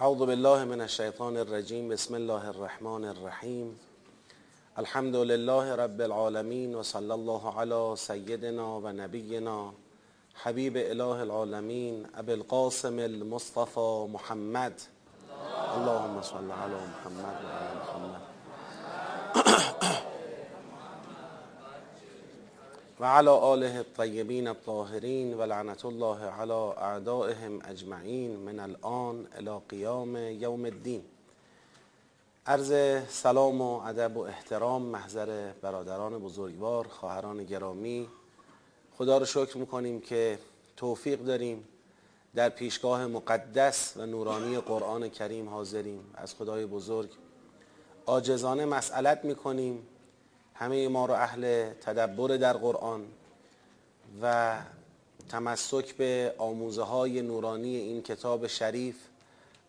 اعوذ بالله من الشیطان الرجیم بسم الله الرحمن الرحیم. الحمد لله رب العالمین و صلی الله علی سیدنا و نبینا حبیب اله العالمین ابی القاسم المصطفى محمد. اللهم صل علی محمد و محمد. و علی آله الطیبین الطاهرین و لعنت الله علی اعدائهم اجمعین من الان الى قیام یوم الدین. عرض سلام و ادب و احترام محضر برادران بزرگوار خواهران گرامی. خدا رو شکر می‌کنیم که توفیق داریم. در پیشگاه مقدس و نورانی قرآن کریم حاضریم. از خدای بزرگ عاجزانه مسئلت می‌کنیم. همه ما رو اهل تدبر در قرآن و تمسک به آموزه های نورانی این کتاب شریف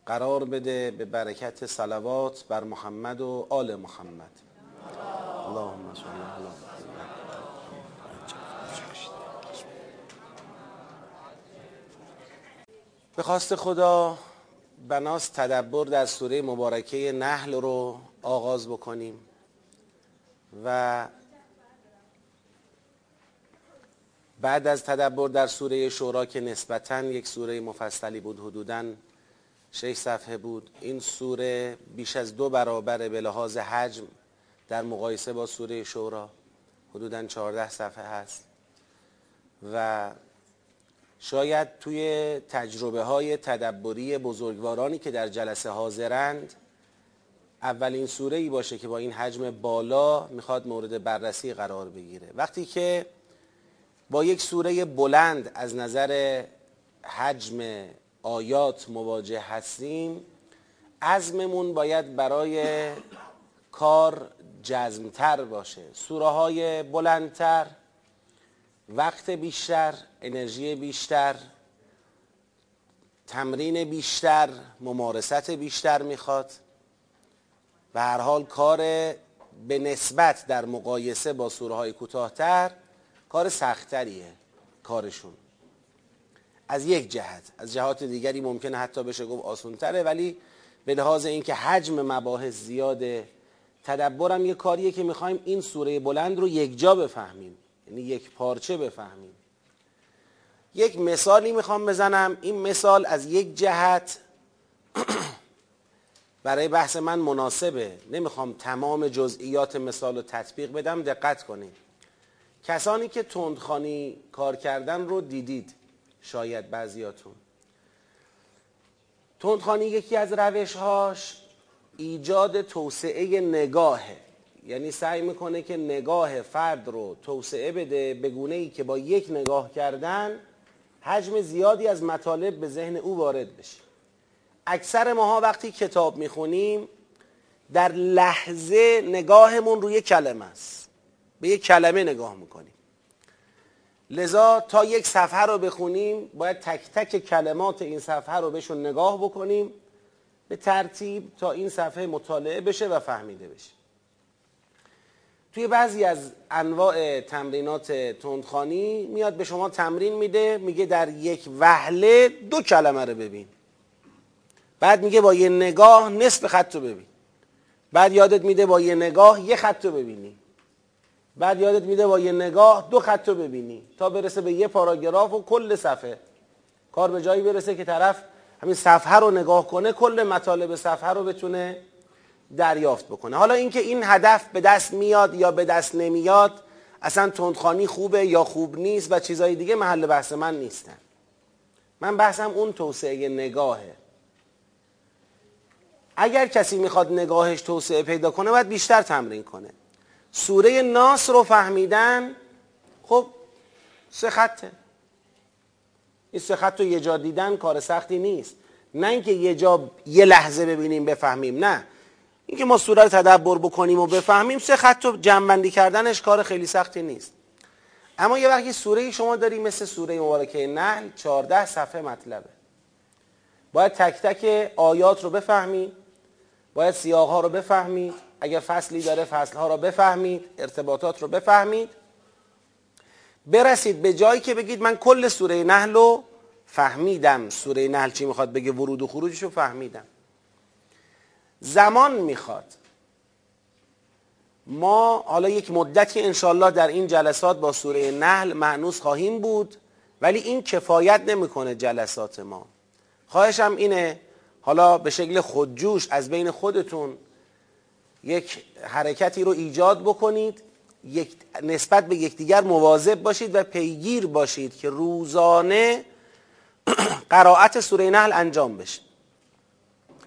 قرار بده به برکت صلوات بر محمد و آل محمد. اللهم صل علی به خواست خدا بناس تدبر در سوره مبارکه نحل رو آغاز بکنیم. و بعد از تدبر در سوره شورا که نسبتا یک سوره مفصلی بود حدوداً شش صفحه بود این سوره بیش از دو برابر به لحاظ حجم در مقایسه با سوره شورا حدوداً چهارده صفحه هست و شاید توی تجربه های تدبری بزرگوارانی که در جلسه حاضرند اولین سوره ای باشه که با این حجم بالا می‌خواد مورد بررسی قرار بگیره. وقتی که با یک سوره بلند از نظر حجم آیات مواجه هستیم عزممون باید برای کار جزمتر باشه. سوره های بلندتر وقت بیشتر انرژی بیشتر تمرین بیشتر ممارست بیشتر می‌خواد. و هر حال کار به نسبت در مقایسه با سوره های کوتاهتر کار سختتریه کارشون. از یک جهت از جهات دیگری ممکنه حتی بشه گفت آسونتره ولی به لحاظ اینکه حجم مباحث زیاده تدبرم یه کاریه که می‌خوایم این سوره بلند رو یک جا بفهمیم یعنی یک پارچه بفهمیم. یک مثالی می‌خوام بزنم. این مثال از یک جهت برای بحث من مناسبه. نمی‌خوام تمام جزئیات مثال رو تطبیق بدم دقت کنید کسانی که تندخانی کار کردن رو دیدید شاید بعضیاتون. تندخانی یکی از روشهاش ایجاد توسعه نگاهه. یعنی سعی می‌کنه که نگاه فرد رو توسعه بده به گونه ای که با یک نگاه کردن حجم زیادی از مطالب به ذهن او وارد بشه. اکثر ماها وقتی کتاب می‌خونیم در لحظه نگاهمون روی کلمه است. به یک کلمه نگاه می‌کنیم. لذا تا یک صفحه رو بخونیم باید تک تک کلمات این صفحه رو بهشون نگاه بکنیم به ترتیب تا این صفحه مطالعه بشه و فهمیده بشه. توی بعضی از انواع تمرینات تندخانی میاد به شما تمرین میده میگه در یک وهله دو کلمه رو ببین. بعد میگه با یه نگاه نصف خط رو ببین. بعد یادت میده با یه نگاه یه خط رو ببینی. بعد یادت میده با یه نگاه دو خط رو ببینی. تا برسه به یه پاراگراف و کل صفحه. کار به جایی برسه که طرف همین صفحه رو نگاه کنه کل مطالب صفحه رو بتونه دریافت بکنه. حالا اینکه این هدف به دست میاد یا به دست نمیاد اصلا تندخانی خوبه یا خوب نیست و چیزهای دیگه محل بحث من نیستن. من بحثم اون توسعه نگاهه. اگر کسی می‌خواد نگاهش توسعه پیدا کنه باید بیشتر تمرین کنه. سوره ناس رو فهمیدن خب سه خطه. این سه خط رو یه جا دیدن کار سختی نیست. نه اینکه یه جا یه لحظه ببینیم بفهمیم نه. اینکه ما سوره رو تدبر بکنیم و بفهمیم سه خط رو جمعبندی کردنش کار خیلی سختی نیست. اما یه وقتی سوره شما داری مثل سوره مبارکه نحل 14 صفحه مطلبه. باید تک تک آیات رو بفهمید باید سیاق ها رو بفهمید. اگر فصلی داره فصل ها رو بفهمید. ارتباطات رو بفهمید. برسید به جایی که بگید من کل سوره نحل رو فهمیدم. سوره نحل چی می‌خواد بگه؟ ورود و خروجش رو فهمیدم. زمان می‌خواد. ما حالا یک مدتی انشالله در این جلسات با سوره نحل معنوس خواهیم بود ولی این کفایت نمی‌کنه جلسات ما. خواهشم اینه حالا به شکل خودجوش از بین خودتون یک حرکتی رو ایجاد بکنید یک نسبت به یکدیگر مواظب باشید و پیگیر باشید که روزانه قرائت سوره نحل انجام بشه.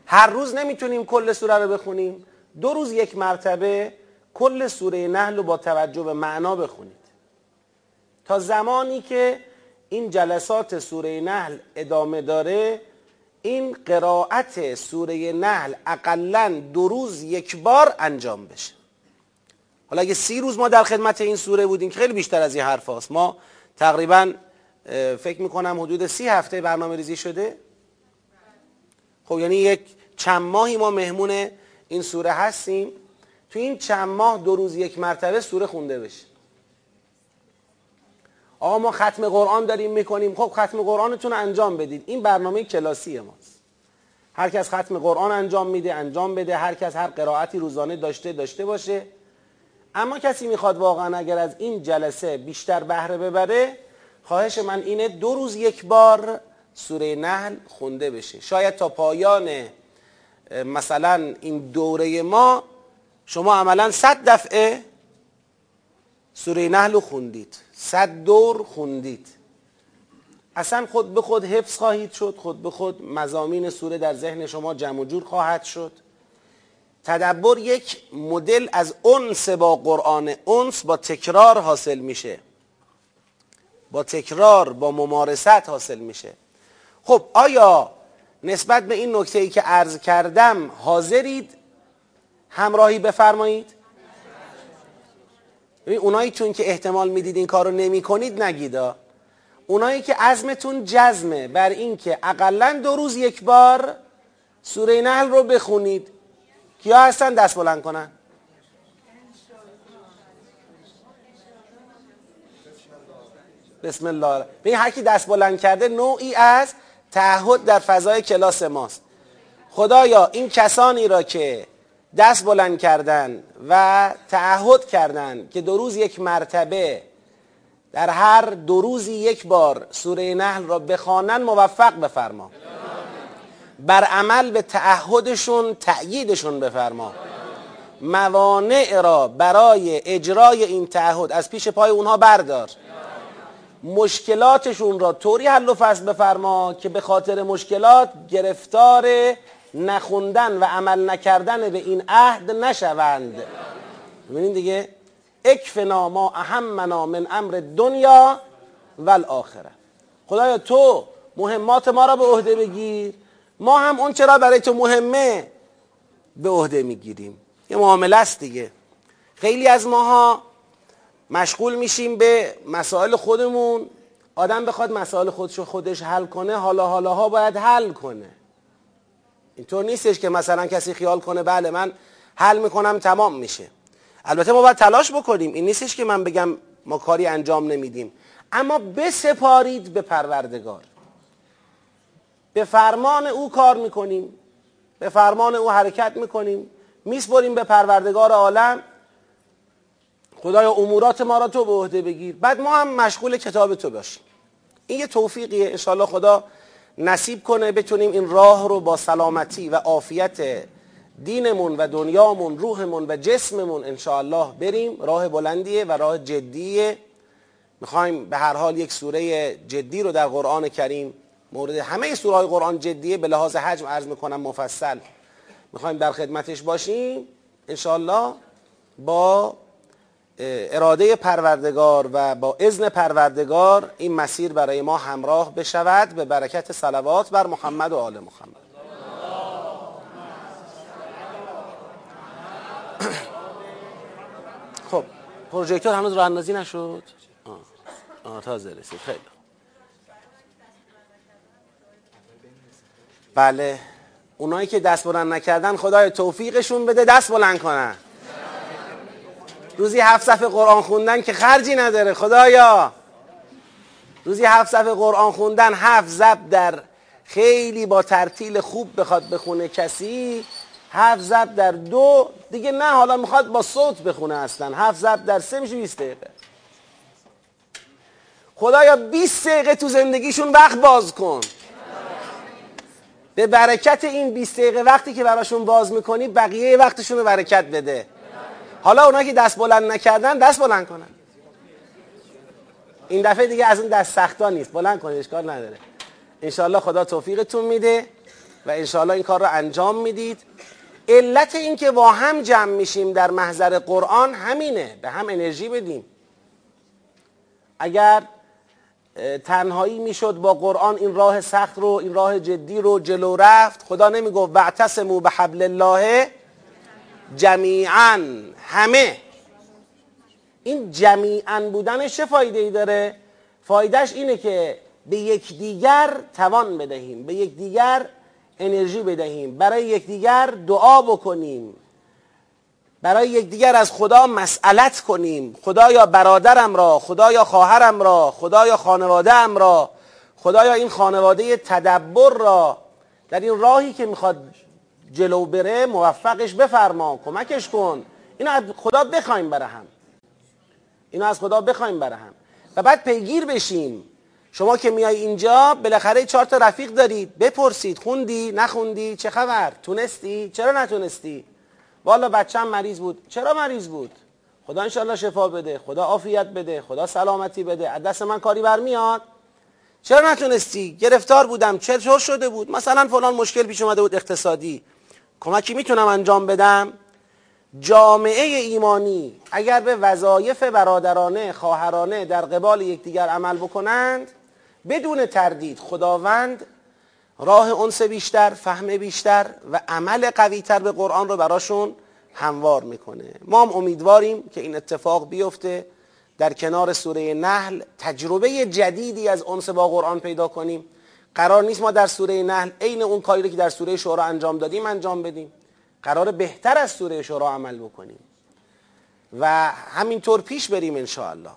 هر روز نمی‌تونیم کل سوره رو بخونیم دو روز یک مرتبه کل سوره نحل رو با توجه به معنا بخونید. تا زمانی که این جلسات سوره نحل ادامه داره این قرائت سوره نحل اقلا دو روز یک بار انجام بشه. حالا اگه سی روز ما در خدمت این سوره بودیم خیلی بیشتر از این حرف هست. ما تقریبا فکر می‌کنم حدود سی هفته برنامه ریزی شده. خب یعنی یک چند ماهی ما مهمون این سوره هستیم. تو این چند ماه دو روز یک مرتبه سوره خونده بشه. آقا ما ختم قرآن داریم می‌کنیم. خب ختم قرآنتون انجام بدید. این برنامه کلاسی ماست. هر کس ختم قرآن انجام میده انجام بده. هر کس هر قرائتی روزانه داشته داشته باشه. اما کسی می‌خواد واقعا اگر از این جلسه بیشتر بهره ببره خواهش من اینه دو روز یک بار سوره نحل خونده بشه. شاید تا پایان مثلا این دوره ما شما عملا صد دفعه سوره نحل رو خوندید. صد دور خوندید. اصلا خود به خود حفظ خواهید شد خود به خود مزامین سوره در ذهن شما جمع جور خواهد شد. تدبر یک مدل از انس با قرآن انس با تکرار حاصل میشه. با تکرار با ممارست حاصل میشه. خب آیا نسبت به این نکته ای که عرض کردم حاضرید همراهی بفرمایید؟ اونایی چون که احتمال می‌دید این کارو نمی کنید نگیدا اونایی که عزمتون جزمه بر اینکه اقلا دو روز یک بار سوره نحل رو بخونید کیا هستن؟ دست بلند کنن. بسم الله. ببین هر کی دست بلند کرده نوعی از تعهد در فضای کلاس ماست. خدایا این کسانی را که دست بلند کردن و تعهد کردن که دو روز یک مرتبه در هر دو روزی یک بار سوره نحل را بخوانن موفق بفرما. بر عمل به تعهدشون تأییدشون بفرما. موانع را برای اجرای این تعهد از پیش پای اونها بردار. مشکلاتشون را طوری حل و فصل بفرما که به خاطر مشکلات گرفتار نخوندن و عمل نکردن به این عهد نشوند. ببینید دیگه اکفنا ما اهمنا من امر دنیا و الاخره خدایا تو مهمات ما را به عهده بگیر. ما هم اون چرا برای تو مهمه به عهده می‌گیریم. یه معامله است دیگه. خیلی از ماها مشغول میشیم به مسائل خودمون. آدم بخواد مسائل خودش خودش حل کنه حالا حالاها باید حل کنه. اینطور نیستش که مثلا کسی خیال کنه بله من حل می‌کنم تمام میشه. البته ما باید تلاش بکنیم. این نیستش که من بگم ما کاری انجام نمیدیم. اما بسپارید به پروردگار. به فرمان او کار می‌کنیم. به فرمان او حرکت می‌کنیم. میسپریم به پروردگار عالم. خدایا امورات ما را تو به عهده بگیر. بعد ما هم مشغول کتاب تو باشیم. این یه توفیقیه. انشاءالله خدا نصیب کنه بتونیم این راه رو با سلامتی و عافیت دینمون و دنیامون روحمون و جسممون انشاءالله بریم. راه بلندیه و راه جدیه. می‌خوایم به هر حال یک سوره جدی رو در قرآن کریم مورد همه سوره های قرآن جدیه به لحاظ حجم عرض می‌کنم مفصل. می‌خوایم در خدمتش باشیم. انشاءالله با اراده پروردگار و با اذن پروردگار این مسیر برای ما همراه بشود. به برکت صلوات بر محمد و آل محمد. خب پروژکتور هنوز راه اندازی نشد؟ آه. آه تازه رسید. خیلی بله. اونایی که دست بلند نکردن خدای توفیقشون بده دست بلند کنن. روزی هفت صفحه قرآن خوندن که خرجی نداره خدایا. روزی هفت صفحه قرآن خوندن هفت زب در خیلی با ترتیل خوب بخواد بخونه کسی هفت ضرب در دو دیگه نه حالا می‌خواد با صوت بخونه اصلا. هفت ضرب در سه میشه 20 دقیقه. خدایا 20 دقیقه تو زندگیشون وقت باز کن. به برکت این 20 دقیقه وقتی که براشون باز می‌کنی بقیه وقتشون رو برکت بده. حالا اونا که دست بلند نکردن دست بلند کنن. این دفعه دیگه از اون دست سختا نیست. بلند کنید اشکال نداره. انشاءالله خدا توفیقتون میده و انشاءالله این کار رو انجام می‌دید. علت این که با هم جمع میشیم در محضر قرآن همینه به هم انرژی بدیم. اگر تنهایی می‌شد با قرآن این راه سخت رو این راه جدی رو جلو رفت خدا نمی‌گفت واعتصموا به حبل الله جمیعا همه. این جمیعا بودنش چه فایده ای داره؟ فایدهش اینه که به یکدیگر توان بدهیم به یکدیگر انرژی بدهیم برای یکدیگر دعا بکنیم برای یکدیگر از خدا مسئلت کنیم خدایا برادرم را خدایا خواهرم را خدایا خانواده ام را خدایا این خانواده تدبر را در این راهی که می‌خواد جلو بره موفقش بفرما کمکش کن. اینو از خدا بخوایم برای هم. اینو از خدا بخوایم برای هم. و بعد پیگیر بشیم. شما که میای اینجا بالاخره چهار تا رفیق دارید. بپرسید خوندی نخوندی؟ چه خبر؟ تونستی؟ چرا نتونستی؟ والا بچم مریض بود. چرا مریض بود؟ خدا انشالله شفا بده خدا عافیت بده خدا سلامتی بده. از دست من کاری برمیاد. چرا نتونستی؟ گرفتار بودم چطور شده بود؟ مثلا فلان مشکل پیش اومده بود اقتصادی. کمکی می‌تونم انجام بدم؟ جامعه ایمانی اگر به وظایف برادرانه خواهرانه در قبال یکدیگر عمل بکنند بدون تردید خداوند راه انس بیشتر فهم بیشتر و عمل قویتر به قرآن رو براشون هموار می‌کنه. ما هم امیدواریم که این اتفاق بیفته. در کنار سوره نحل تجربه جدیدی از انس با قرآن پیدا کنیم. قرار نیست ما در سوره نحل عین اون کاری که در سوره شورا انجام دادیم انجام بدیم. قرار بهتر از سوره شورا عمل بکنیم. و همینطور پیش بریم انشاءالله.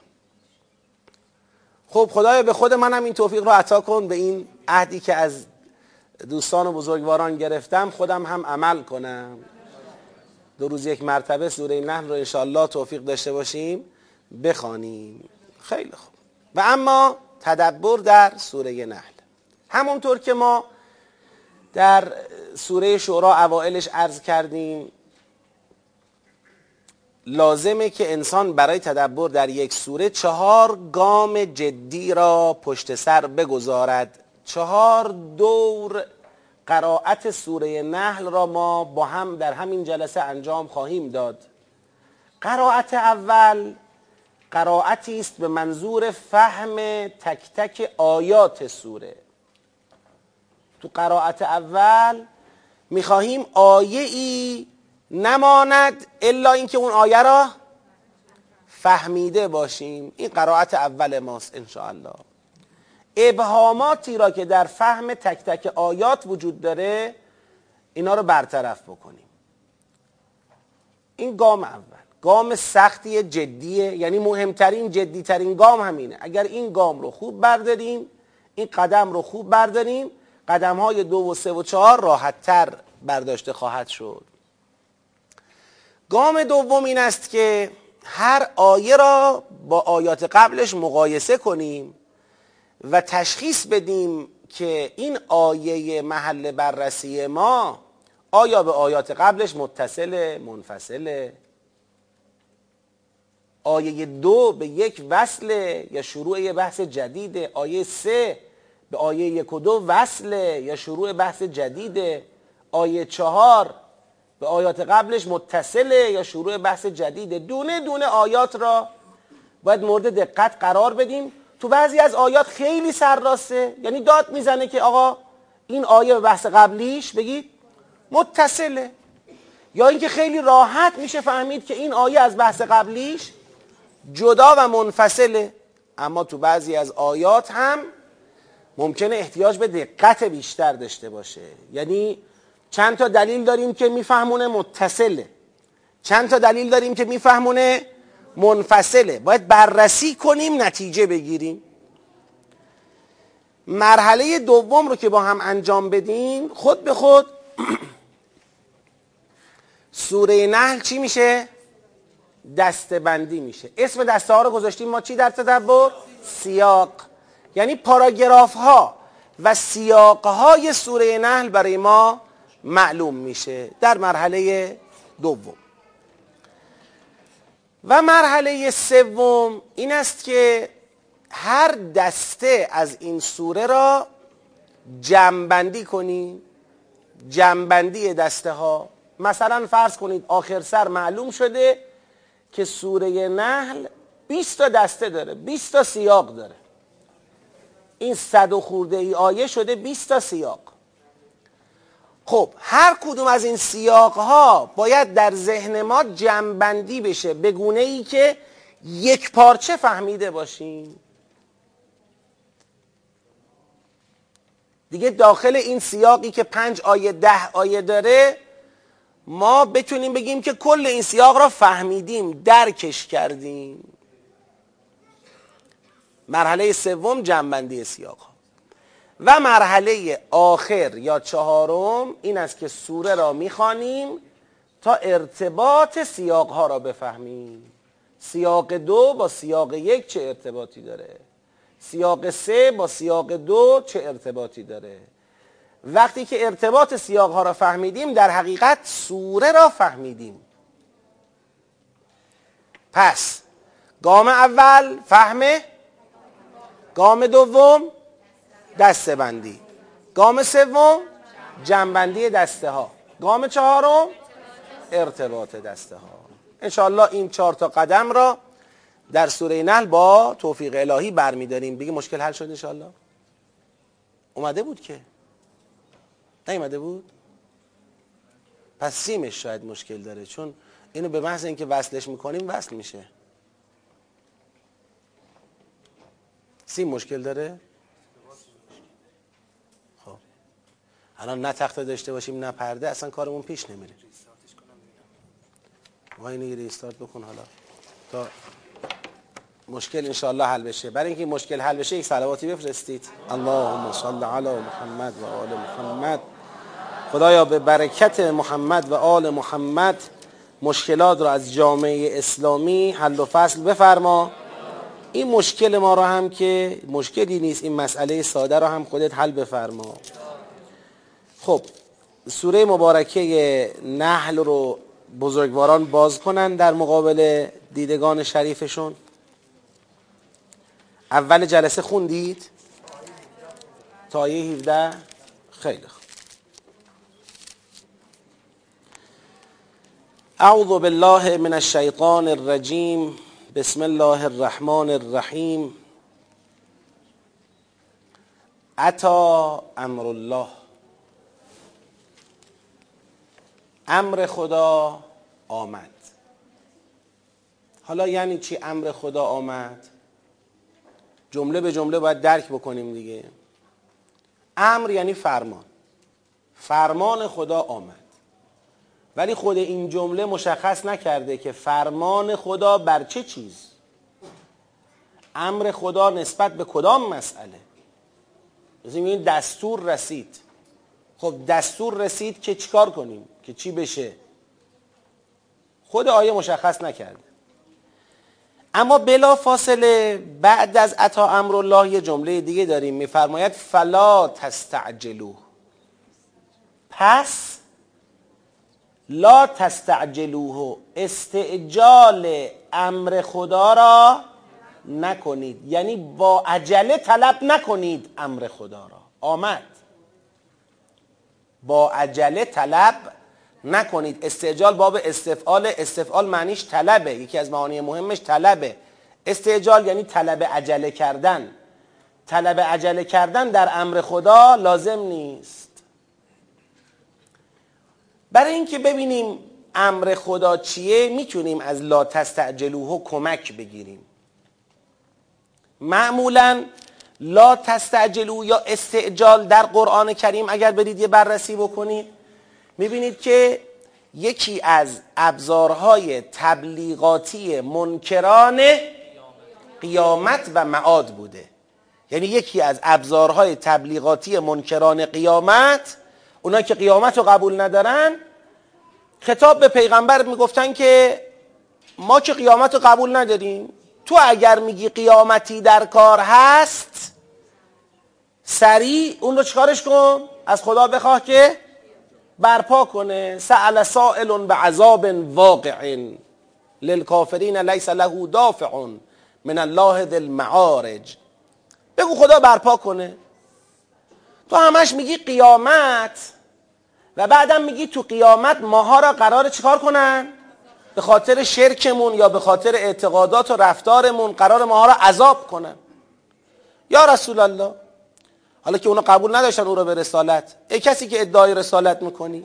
خب خدایا به خود منم این توفیق رو عطا کن. به این عهدی که از دوستان و بزرگواران گرفتم خودم هم عمل کنم. دو روز یک مرتبه سوره نحل رو انشاءالله توفیق داشته باشیم. بخوانیم. خیلی خوب. و اما تدبر در سوره نحل. همونطور که ما در سوره شورا اوائلش عرض کردیم لازمه که انسان برای تدبر در یک سوره چهار گام جدی را پشت سر بگذارد. چهار دور قرائت سوره نحل را ما با هم در همین جلسه انجام خواهیم داد. قرائت اول قرائتی است به منظور فهم تک تک آیات سوره. تو قرائت اول می‌خواهیم آیه ای نماند الا اینکه اون آیه را فهمیده باشیم. این قرائت اول ماست انشاءالله. ابهاماتی را که در فهم تک تک آیات وجود داره اینا رو برطرف بکنیم. این گام اول. گام سختی جدیه. یعنی مهمترین جدیترین گام همینه. اگر این گام رو خوب برداریم این قدم رو خوب برداریم قدم های دو و سه و چهار راحت تر برداشته خواهد شد. گام دوم این است که هر آیه را با آیات قبلش مقایسه کنیم و تشخیص بدیم که این آیه محل بررسی ما آیا به آیات قبلش متصل منفصله؟ آیه دو به یک وصله یا شروع بحث جدیده؟ آیه سه به آیه یک و دو وصله یا شروع بحث جدیده. آیه چهار به آیات قبلش متصله یا شروع بحث جدیده. دونه دونه آیات را باید مورد دقت قرار بدیم. تو بعضی از آیات خیلی سرراسته. یعنی داد می‌زنه که آقا این آیه به بحث قبلیش بگید متصله. یا اینکه خیلی راحت میشه فهمید که این آیه از بحث قبلیش جدا و منفصله. اما تو بعضی از آیات هم ممکنه احتیاج به دقت بیشتر داشته باشه. یعنی چند تا دلیل داریم که میفهمونه متصله. چند تا دلیل داریم که میفهمونه منفصله. باید بررسی کنیم نتیجه بگیریم. مرحله دوم رو که با هم انجام بدیم خود به خود سوره نحل چی میشه؟ دستبندی میشه. اسم دسته ها رو گذاشتیم. ما چی در تدبر؟ سیاق. یعنی پاراگراف ها و سیاق های سوره نحل برای ما معلوم میشه در مرحله دوم. و مرحله سوم این است که هر دسته از این سوره را جمعبندی کنیم جمعبندی دسته ها مثلا فرض کنید آخر سر معلوم شده که سوره نحل 20 تا دسته داره 20 تا سیاق داره. این صد و خورده ای آیه شده 20 تا سیاق. خب هر کدوم از این سیاق ها باید در ذهن ما جمعبندی بشه به گونه ای که یک پارچه فهمیده باشیم. دیگه داخل این سیاقی که پنج آیه ده آیه داره ما بتونیم بگیم که کل این سیاق را فهمیدیم درکش کردیم. مرحله سوم جنبندی سیاق ها. و مرحله آخر یا چهارم این است که سوره را می‌خوانیم تا ارتباط سیاق ها را بفهمیم. سیاق دو با سیاق یک چه ارتباطی داره؟ سیاق سه با سیاق دو چه ارتباطی داره؟ وقتی که ارتباط سیاق ها را فهمیدیم در حقیقت سوره را فهمیدیم. پس گام اول فهمه گام دوم دسته بندی گام سوم جنبندی دسته ها گام چهارم ارتباط دسته ها انشاءالله این چهار تا قدم را در سوره نحل با توفیق الهی برمیداریم. دیگه مشکل حل شد انشاءالله. اومده بود که؟ نیومده بود؟ پس سیمش شاید مشکل داره چون اینو به محض اینکه وصلش می‌کنیم وصل میشه. سیم مشکل داره؟ خب. الان نه تخته داشته باشیم نه پرده اصلا کارمون پیش نمیره. ما اینو ریستارت بکن حالا. تا مشکل انشاءالله حل بشه. برای اینکه مشکل حل بشه یک صلواتی بفرستید. اللهم صل علی محمد و آل محمد. خدایا به برکت محمد و آل محمد مشکلات رو از جامعه اسلامی حل و فصل بفرما. این مشکل ما رو هم که مشکلی نیست این مسئله ساده رو هم خودت حل بفرما. خب سوره مبارکه نحل رو بزرگواران باز کنن در مقابل دیدگان شریفشون. اول جلسه خوندید؟ تا آیه 17 خیلی خوب. اعوذ بالله من الشیطان الرجیم. بسم الله الرحمن الرحیم. عطا امر الله. امر خدا آمد. حالا یعنی چی امر خدا آمد؟ جمله به جمله باید درک بکنیم دیگه. امر یعنی فرمان. فرمان خدا آمد. ولی خود این جمله مشخص نکرده که فرمان خدا بر چه چیز؟ امر خدا نسبت به کدام مسئله؟ این دستور رسید. خب دستور رسید که چیکار کنیم؟ که چی بشه؟ خود آیه مشخص نکرده. اما بلا فاصله بعد از عطا امر الله یه جمله دیگه داریم. میفرماید فلا تستعجلو پس لا تستعجلوه. استعجال امر خدا را نکنید. یعنی با عجله طلب نکنید امر خدا را. آمد. با عجله طلب نکنید. استعجال باب استفعال. استفعال معنیش طلبه. یکی از معانی مهمش طلبه. استعجال یعنی طلب عجله کردن. طلب عجله کردن در امر خدا لازم نیست. برای اینکه ببینیم امر خدا چیه می‌تونیم از لا تستعجلوه کمک بگیریم. معمولا لا تستعجلو یا استعجال در قرآن کریم اگر برید یه بررسی بکنید می‌بینید که یکی از ابزارهای تبلیغاتی منکران قیامت و معاد بوده. یعنی یکی از ابزارهای تبلیغاتی منکران قیامت اونا که قیامت رو قبول ندارن خطاب به پیغمبر می‌گفتن که ما که قیامت رو قبول نداریم تو اگر میگی قیامتی در کار هست سریع اون رو چکارش کن؟ از خدا بخواه که برپا کنه. سأل سائل به عذاب واقع للکافرین لیس له دافع من الله ذی المعارج. بگو خدا برپا کنه. تو همش میگی قیامت و بعدم میگی تو قیامت ماها را قرار چیکار کنن؟ به خاطر شرکمون یا به خاطر اعتقادات و رفتارمون قرار ماها را عذاب کنن. یا رسول الله حالا که اونا قبول نداشتن او را به رسالت ای کسی که ادعای رسالت می‌کنی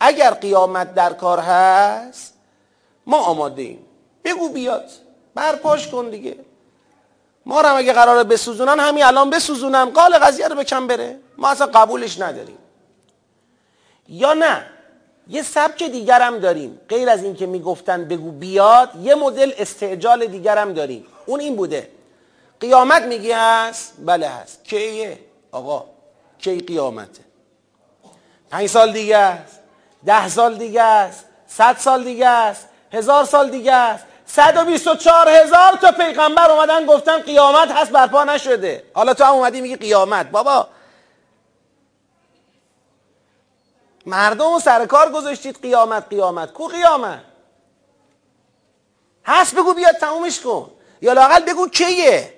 اگر قیامت در کار هست ما آماده ایم. بگو بیاد. برپاش کن دیگه. ما رو اگه قراره بسوزونن همین الان بسوزونن. قال قضیه رو بکن بره. ما اصلا قبولش نداریم. یا نه؟ یه سبک دیگرم داریم. غیر از اینکه می‌گفتن بگو بیاد یه مدل استعجال دیگرم داریم. اون این بوده. قیامت میگی هست؟ بله هست. کیه؟ آقا کی قیامته؟ پنج سال دیگه است. ده سال دیگه است. صد سال دیگه است. هزار سال دیگه است. صد و بیست و چار هزار تا پیغمبر اومدن گفتن قیامت هست برپا نشده. حالا تو هم اومدی میگی قیامت. بابا مردم سر کار گذاشتید قیامت قیامت. کو قیامت؟ هست بگو بیاد تمومش کن. یا لاقل بگو کیه؟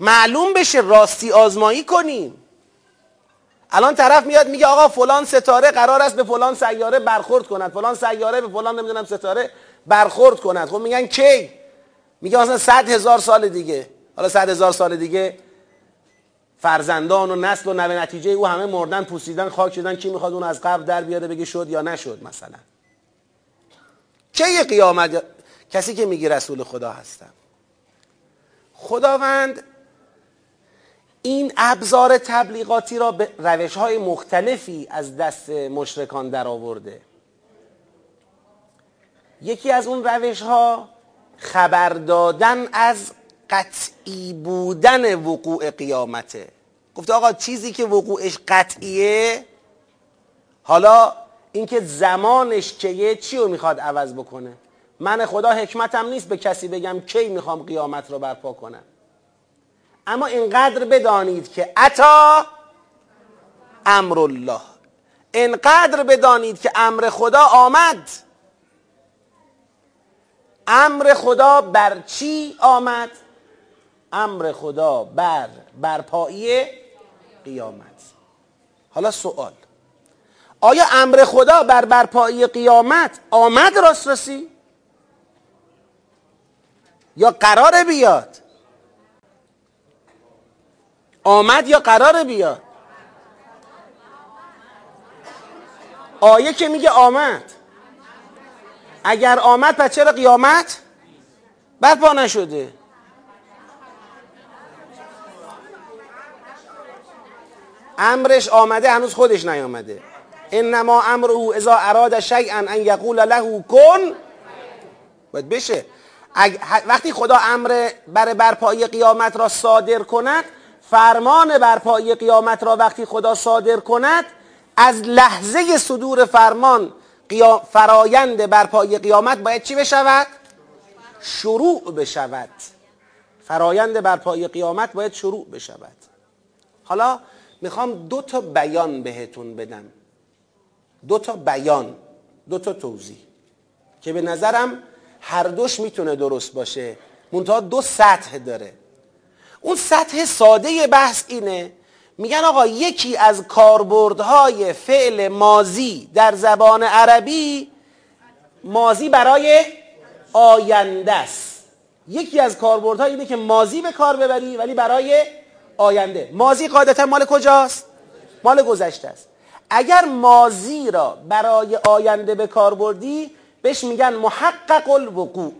معلوم بشه راستی آزمایی کنیم. الان طرف میاد میگه آقا فلان ستاره قرار است به فلان سیاره برخورد کند. فلان سیاره به فلان نمی‌دونم ستاره برخورد کند. خب میگن کی؟ میگه مثلا صد هزار سال دیگه. حالا صد هزار سال دیگه فرزندان و نسل و نوه نتیجه او همه مردن پوسیدن خاک شدن کی می‌خواد اون از قبل در بیاره بگه شد یا نشد مثلا. کی قیامت؟ کسی که میگه رسول خدا هستم. خداوند این ابزار تبلیغاتی را به روش های مختلفی از دست مشرکان در آورده یکی از اون روش ها خبر دادن از قطعی بودن وقوع قیامته. گفته آقا چیزی که وقوعش قطعیه حالا اینکه زمانش کیه چی رو می‌خواد عوض بکنه؟ من خدا حکمتم نیست به کسی بگم کی می‌خوام قیامت رو برپا کنم. اما اینقدر بدانید که عطا امر الله اینقدر بدانید که امر خدا آمد. امر خدا بر چی آمد؟ امر خدا بر برپایی قیامت. حالا سوال. آیا امر خدا بر برپایی قیامت آمد راست رسی؟ یا قرار بیاد؟ آمد یا قرار بیاد؟ آیه که میگه آمد. اگر آمد پس چرا قیامت؟ برپا نشده. امرش آمده هنوز خودش نیامده. انما امره اذا اراد شیئا ان یقول له کن. باید بشه. وقتی خدا امر بر برپایی قیامت را صادر کند فرمان برپایی قیامت را وقتی خدا صادر کند از لحظه صدور فرمان فرایند برپایی قیامت باید چی بشود؟ شروع بشود. فرایند برپایی قیامت باید شروع بشود. حالا می‌خوام دو تا بیان بهتون بدم. دو تا بیان دو تا توضیح که به نظرم هر دوش می‌تونه درست باشه. منتها دو سطح داره. اون سطح ساده بحث اینه میگن آقا یکی از کاربردهای فعل مازی در زبان عربی مازی برای آینده است. یکی از کاربردها اینه که مازی به کار ببری ولی برای آینده. مازی قاعدتا مال کجاست؟ مال گذشته است. اگر مازی را برای آینده به کار بردی بهش میگن محقق الوقوع.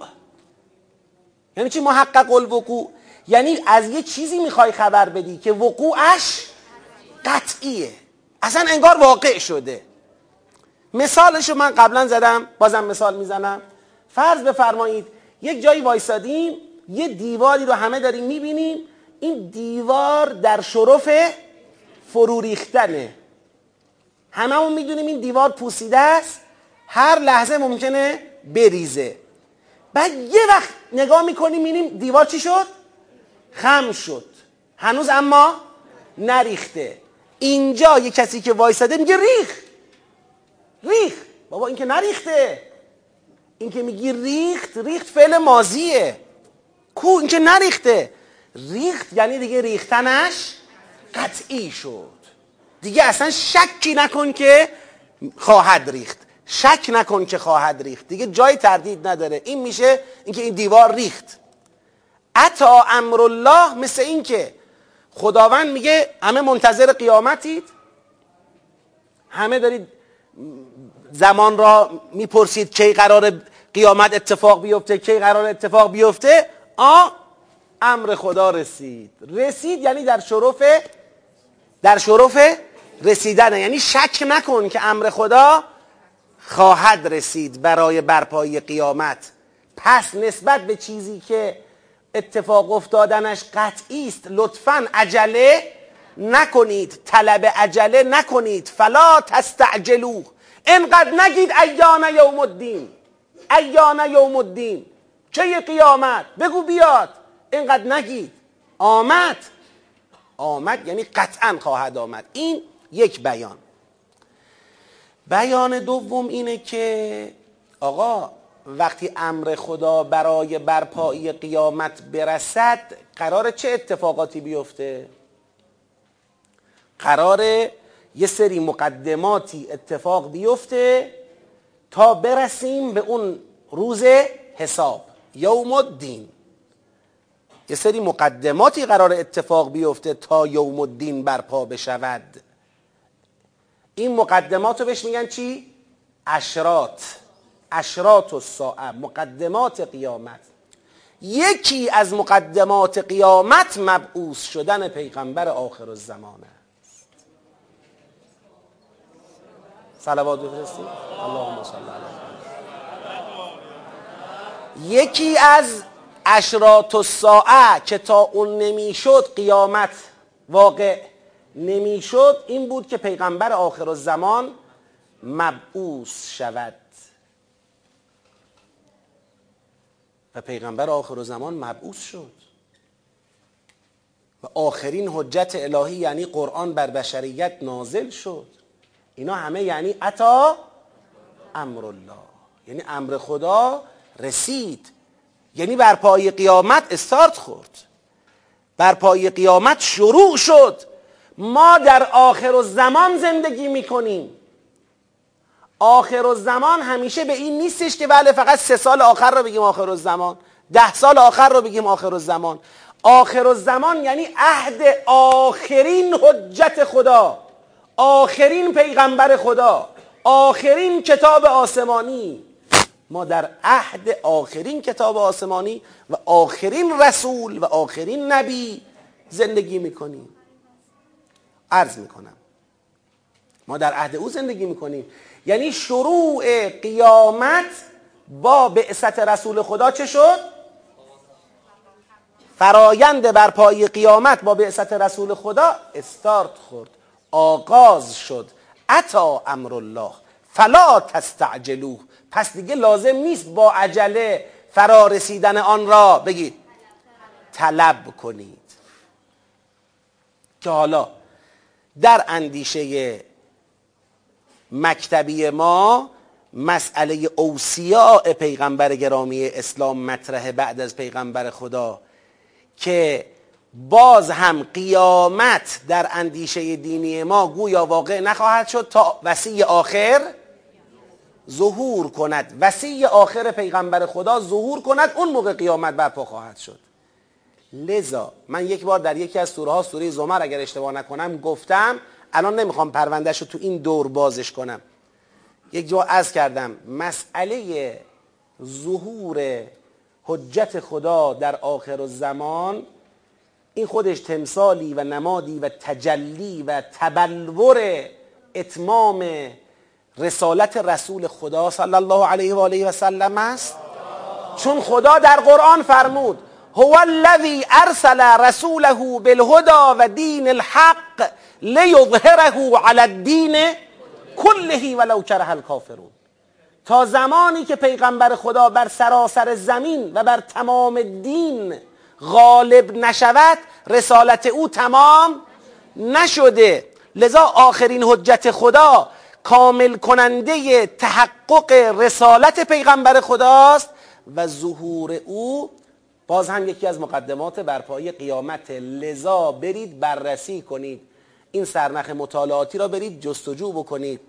یعنی چی محقق الوقوع؟ یعنی از یه چیزی می‌خوای خبر بدی که وقوعش قطعیه. اصلا انگار واقع شده. مثالشو من قبلا زدم بازم مثال می‌زنم. فرض بفرمایید یک جایی وایسادیم یه دیواری رو همه داریم می‌بینیم این دیوار در شرف فرو ریختنه هممون می‌دونیم این دیوار پوسیده است هر لحظه ممکنه بریزه. بعد یه وقت نگاه می‌کنیم می‌بینیم دیوار چی شد؟ خم شد. هنوز اما نریخته. اینجا یه کسی که وایساده میگه ریخ! ریخ! بابا این که نریخته. این که میگی ریخت ریخت فعل ماضیه. کو این که نریخته. ریخت یعنی دیگه ریختنش قطعی شد. دیگه اصلا شکی نکن که خواهد ریخت. شک نکن که خواهد ریخت. دیگه جای تردید نداره. این میشه اینکه این دیوار ریخت. اتا امر الله مثل این که خداوند میگه همه منتظر قیامتید. همه دارید زمان را می‌پرسید کی قرار قیامت اتفاق بیفته کی قرار اتفاق بیفته. آ امر خدا رسید. رسید یعنی در شرف در شرف رسیدن. یعنی شک نکن که امر خدا خواهد رسید برای برپایی قیامت. پس نسبت به چیزی که اتفاق افتادنش قطعی است لطفا عجله نکنید. طلب عجله نکنید. فلا تستعجلوه. انقدر نگید ایان یوم الدین. ایان یوم الدین. چه قیامت؟ بگو بیاد. اینقدر نگید. آمد. آمد یعنی قطعا خواهد آمد. این یک بیان. بیان دوم اینه که آقا وقتی امر خدا برای برپایی قیامت برسد قرار چه اتفاقاتی بیفته؟ قرار یه سری مقدماتی اتفاق بیفته تا برسیم به اون روز حساب. یوم الدین. یه سری مقدماتی قرار اتفاق بیفته تا یوم الدین برپا بشود. این مقدمات رو بهش میگن چی؟ اشرات اشرات الساعه مقدمات قیامت. یکی از مقدمات قیامت مبعوث شدن پیغمبر آخر الزمان است. صلوات بفرستید. اللهم صل علی یکی از اشرات الساعه که تا اون نمی‌شد قیامت واقع نمی‌شد این بود که پیغمبر آخر الزمان مبعوث شود. و پیغمبر آخر زمان مبعوث شد. و آخرین حجت الهی یعنی قرآن بر بشریت نازل شد. اینا همه یعنی عطا امر الله یعنی امر خدا رسید. یعنی بر پای قیامت استارت خورد. بر پای قیامت شروع شد. ما در آخر زمان زندگی می‌کنیم. آخر زمان همیشه به این نیستش که بله فقط سه سال آخر رو بگیم آخر زمان ده سال آخر رو بگیم آخر زمان آخر زمان یعنی عهد آخرین حجت خدا. آخرین پیغمبر خدا. آخرین کتاب آسمانی. ما در عهد آخرین کتاب آسمانی و آخرین رسول و آخرین نبی زندگی می‌کنیم. عرض می‌کنم. ما در عهد او زندگی می‌کنیم. یعنی شروع قیامت با بعثت رسول خدا چه شد؟ فرایند برپایی قیامت با بعثت رسول خدا استارت خورد آغاز شد. اتا امر الله فلا تستعجلوه. پس دیگه لازم نیست با عجله فرا رسیدن آن را بگید. طلب کنید. که حالا در اندیشه مکتبی ما مسئله اوسیاء پیغمبر گرامی اسلام مطرح بعد از پیغمبر خدا که باز هم قیامت در اندیشه دینی ما گویا واقع نخواهد شد تا وسیع آخر ظهور کند. وسیع آخر پیغمبر خدا ظهور کند اون موقع قیامت برپا خواهد شد. لذا من یک بار در یکی از سوره ها سوره زمر اگر اشتباه نکنم گفتم الان نمی‌خوام پروندهش رو تو این دور بازش کنم. یک جا از کردم مسئله ظهور حجت خدا در آخر الزمان این خودش تمثالی و نمادی و تجلی و تبلور اتمام رسالت رسول خدا صلی الله علیه و آله و سلم است. چون خدا در قرآن فرمود هو الذی ارسل رسوله بالهدى و دین الحق لیظهره علی الدین کله ولو کره الکافرون. تا زمانی که پیغمبر خدا بر سراسر زمین و بر تمام دین غالب نشود رسالت او تمام نشده. لذا آخرین حجت خدا کامل کننده تحقق رسالت پیغمبر خداست و ظهور او باز هم یکی از مقدمات برپایی قیامت. لذا برید بررسی کنید این سرنخ مطالعاتی را برید جستجو بکنید.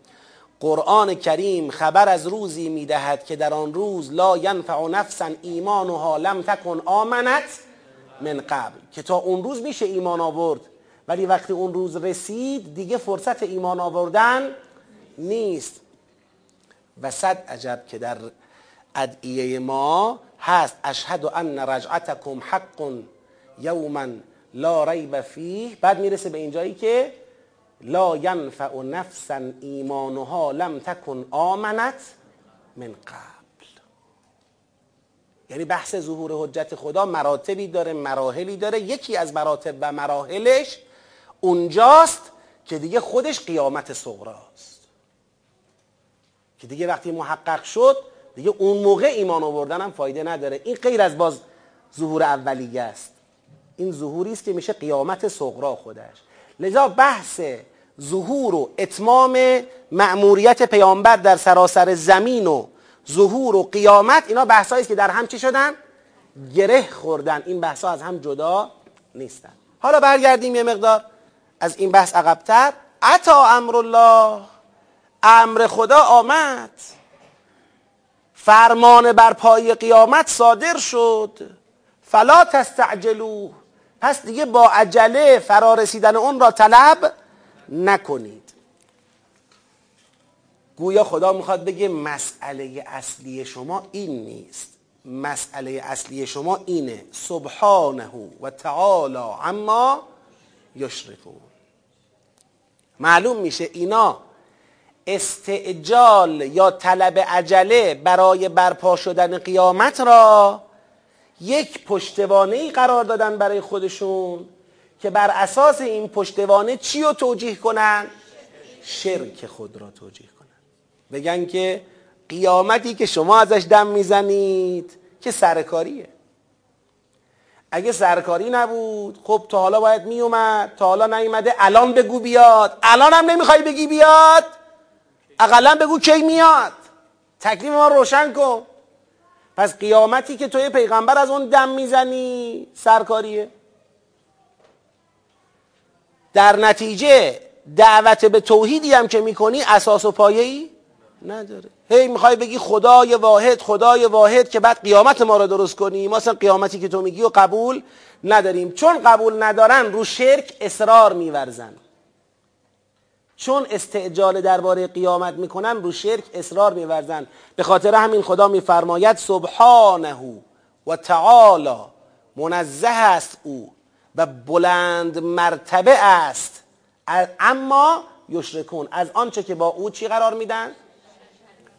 قرآن کریم خبر از روزی می‌دهد که در آن روز لا ینفع نفسا ایمانها لم تکن آمنت من قبل که تا اون روز میشه ایمان آورد. ولی وقتی اون روز رسید دیگه فرصت ایمان آوردن نیست. و صد عجب که در ادعیه ما هست اشهد ان رجعتکم حق یوما لا ریب فیه. بعد می‌رسه به اینجایی که لا ینفع نفسا ایمانها لم تکن آمنت من قبل. یعنی بحث ظهور حجت خدا مراتبی داره مراحلی داره. یکی از مراتب و مراحلش اونجاست که دیگه خودش قیامت صغراست. که دیگه وقتی محقق شد دیگه اون موقع ایمان آوردن هم فایده نداره. این غیر از باز ظهور اولیه است. این ظهوری است که میشه قیامت صغرا خودش. لذا بحث ظهور و اتمام مأموریت پیامبر در سراسر زمین و ظهور و قیامت اینا بحثایی که در هم چی شدن؟ گره خوردن. این بحث از هم جدا نیستن. حالا برگردیم یه مقدار. از این بحث عقبتر. عطا امر الله امر خدا آمد. فرمان بر پای قیامت صادر شد. فلا تستعجلو پس دیگه با عجله فرا رسیدن اون را طلب نکنید. گویا خدا می‌خواد بگه مسئله اصلی شما این نیست. مسئله اصلی شما اینه. سبحانه و تعالی اما یشرکون. معلوم میشه اینا استعجال یا طلب عجله برای برپا شدن قیامت را یک پشتوانه ای قرار دادن برای خودشون که بر اساس این پشتوانه چی رو توجیه کنن؟ شرک خود را توجیه کنن. بگن که قیامتی که شما ازش دم می‌زنید که سرکاریه. اگه سرکاری نبود خب تا حالا باید میومد تا حالا نیومده الان بگو بیاد. الان هم نمی‌خوای بگی بیاد؟ اقلا بگو کی میاد؟ تکلیف ما روشن کن. پس قیامتی که توی پیغمبر از اون دم می‌زنی سرکاریه. در نتیجه دعوت به توحیدی هم که می‌کنی اساس و پایه ای نداره. هی می‌خوای بگی خدای واحد خدای واحد که بعد قیامت ما رو درست کنی. ما اصلا قیامتی که تو میگی و قبول نداریم. چون قبول ندارن رو شرک اصرار میورزن. چون استعجال درباره قیامت می‌کنن رو شرک اصرار میورزن. به خاطر همین خدا میفرماید سبحانه و تعالی منزه است او و بلند مرتبه است. اما یشرکون از آنچه که با او چی قرار میدن؟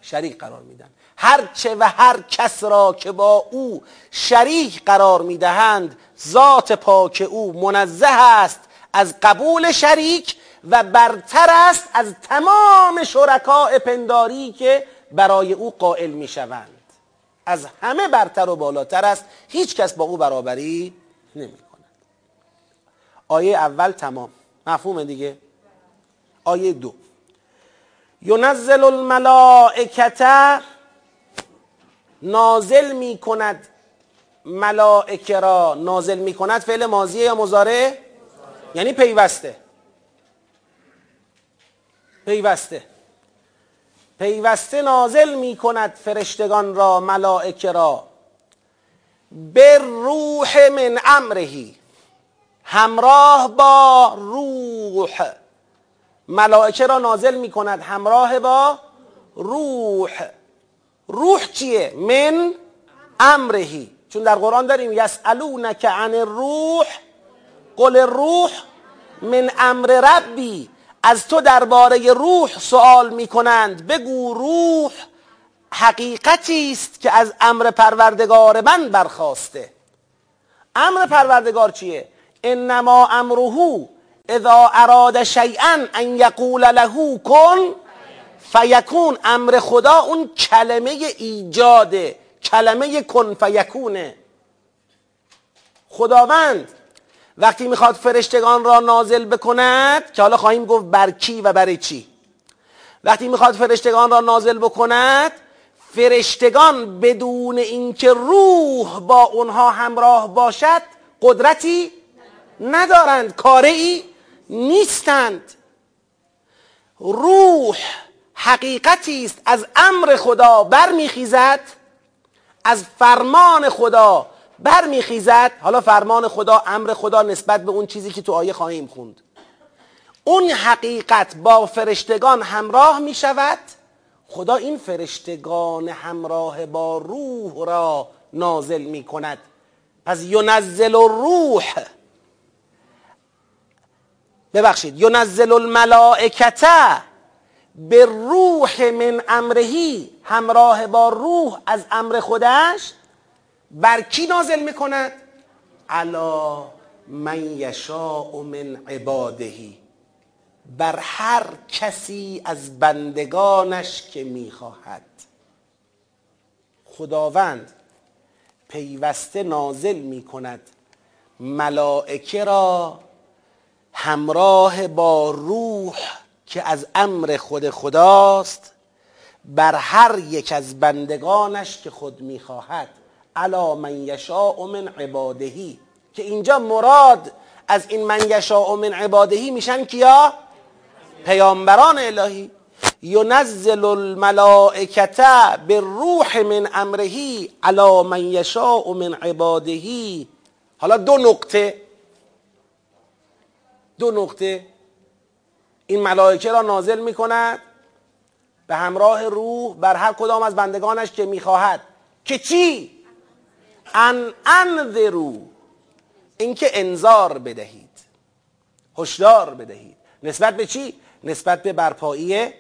شریک قرار میدن. هرچه و هر کس را که با او شریک قرار می‌دهند ذات پاک او منزه است از قبول شریک و برتر است از تمام شرکاء پنداری که برای او قائل می‌شوند. از همه برتر و بالاتر است. هیچ کس با او برابری نمی کند آیه اول تمام. مفهوم دیگه؟ آیه دو. ینزل الملائکت نازل می کند ملائکه را نازل می کند فعل ماضیه یا مزاره یعنی پیوسته. پیوسته. پیوسته نازل می کند فرشتگان را ملائکه را. به روح من امرهی. همراه با روح. ملائکه را نازل می کند همراه با روح. روح چیه؟ من امرهی. چون در قرآن داریم یسالونک عن الروح. قل الروح من امر ربی. از تو درباره روح سوال می کنند بگو روح حقیقتی است که از امر پروردگار من برخواسته. امر پروردگار چیه؟ انما امره اذا اراد شیئا ان یقول له کن فیکون. امر خدا اون کلمه ایجاده. کلمه کن فیکونه. خداوند وقتی می‌خواد فرشتگان را نازل بکند که حالا خواهیم گفت بر کی و برای چی. وقتی می‌خواد فرشتگان را نازل بکند فرشتگان بدون اینکه روح با اونها همراه باشد قدرتی ندارند کاری نیستند. روح حقیقتی است از امر خدا برمیخیزد از فرمان خدا برمیخیزد. حالا فرمان خدا امر خدا نسبت به اون چیزی که تو آیه خواهیم خوند. اون حقیقت با فرشتگان همراه می شود خدا این فرشتگان همراه با روح را نازل می کند پس ینزل الروح. ببخشید ینزل الملائکته به روح من امرهی همراه با روح از امر خودش بر کی نازل می‌کند؟ علا من یشاء من عبادهی بر هر کسی از بندگانش که می‌خواهد. خداوند پیوسته نازل می‌کند ملائکه را همراه با روح که از امر خود خداست بر هر یک از بندگانش که خود می‌خواهد. علا من یشاء من عبادهی که اینجا مراد از این من یشاء من عبادهی میشن کیا؟ پیامبران الهی. ینزل به روح من امرهی علا من یشاء من عبادهی حالا دو نقطه. دو نقطه. این ملائکه را نازل می کند به همراه روح بر هر کدام از بندگانش که می‌خواهد. که چی؟ ان انذرو. اینکه انذار بدهید. هشدار بدهید. نسبت به چی؟ نسبت به برپایی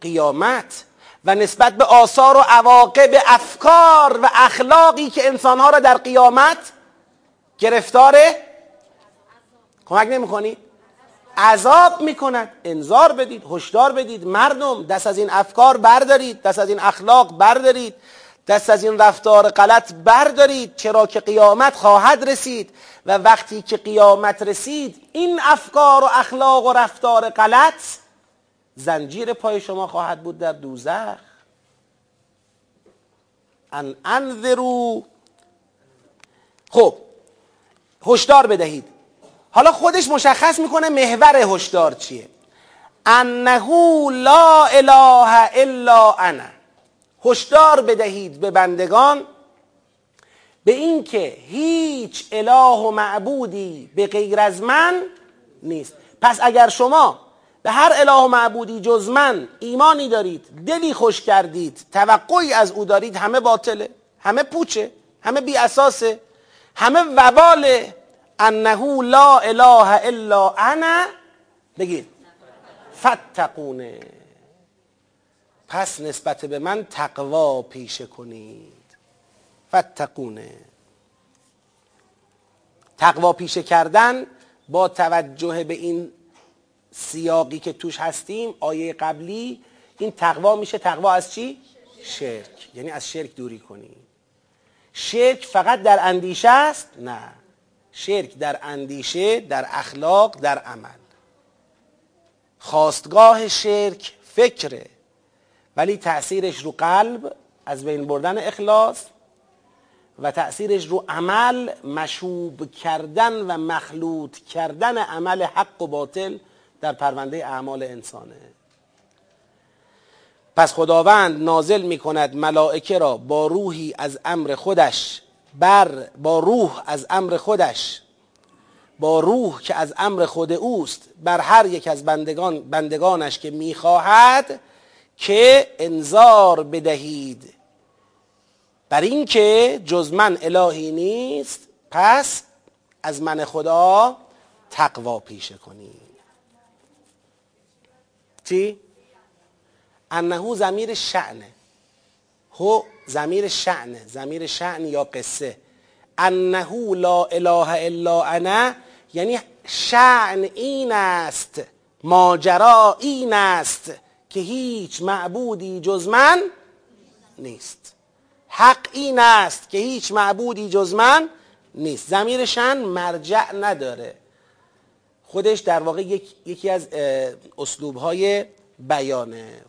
قیامت و نسبت به آثار و عواقب افکار و اخلاقی که انسانها را در قیامت گرفتاره کمک نمی عذاب می‌کند. انذار بدید هشدار بدید. مردم دست از این افکار بردارید دست از این اخلاق بردارید. دست از این رفتار غلط بردارید چرا که قیامت خواهد رسید و وقتی که قیامت رسید این افکار و اخلاق و رفتار غلط زنجیر پای شما خواهد بود در دوزخ. ان انذرو. خب هشدار بدهید. حالا خودش مشخص می‌کنه محور هشدار چیه. انه لا اله الا انا. هشدار بدهید به بندگان به اینکه هیچ اله و معبودی به غیر از من نیست. پس اگر شما به هر اله و معبودی جز من ایمانی دارید دلی خوش کردید توقعی از او دارید همه باطله همه پوچه همه بی اساسه همه وباله انه لا اله الا انا بگید. فتقونه پس نسبت به من تقوا پیشه کنید. فتقونه تقوا پیشه کردن با توجه به این سیاقی که توش هستیم آیه قبلی این تقوا میشه تقوا از چی؟ شرک. یعنی از شرک دوری کنید شرک فقط در اندیشه است؟ نه. شرک در اندیشه در اخلاق در عمل. خواستگاه شرک فکره. ولی تأثیرش رو قلب از بین بردن اخلاص و تأثیرش رو عمل مشوب کردن و مخلوط کردن عمل حق و باطل در پرونده اعمال انسانه. پس خداوند نازل می کند ملائکه را با روحی از امر خودش بر با روح از امر خودش با روح که از امر خود اوست بر هر یک از بندگان بندگانش که می‌خواهد که انذار بدهید. بر اینکه جز من الهی نیست پس از من خدا تقوا پیشه کنید. چی؟ انهو زمیر شعنه هو زمیر شعنه زمیر شعن یا قصه. انهو لا اله الا انا یعنی شعن این است ماجرا این است. که هیچ معبودی جز من نیست. حق این است که هیچ معبودی جز من نیست. زمیر شن مرجع نداره. خودش در واقع یکی از اسلوب های بیانه.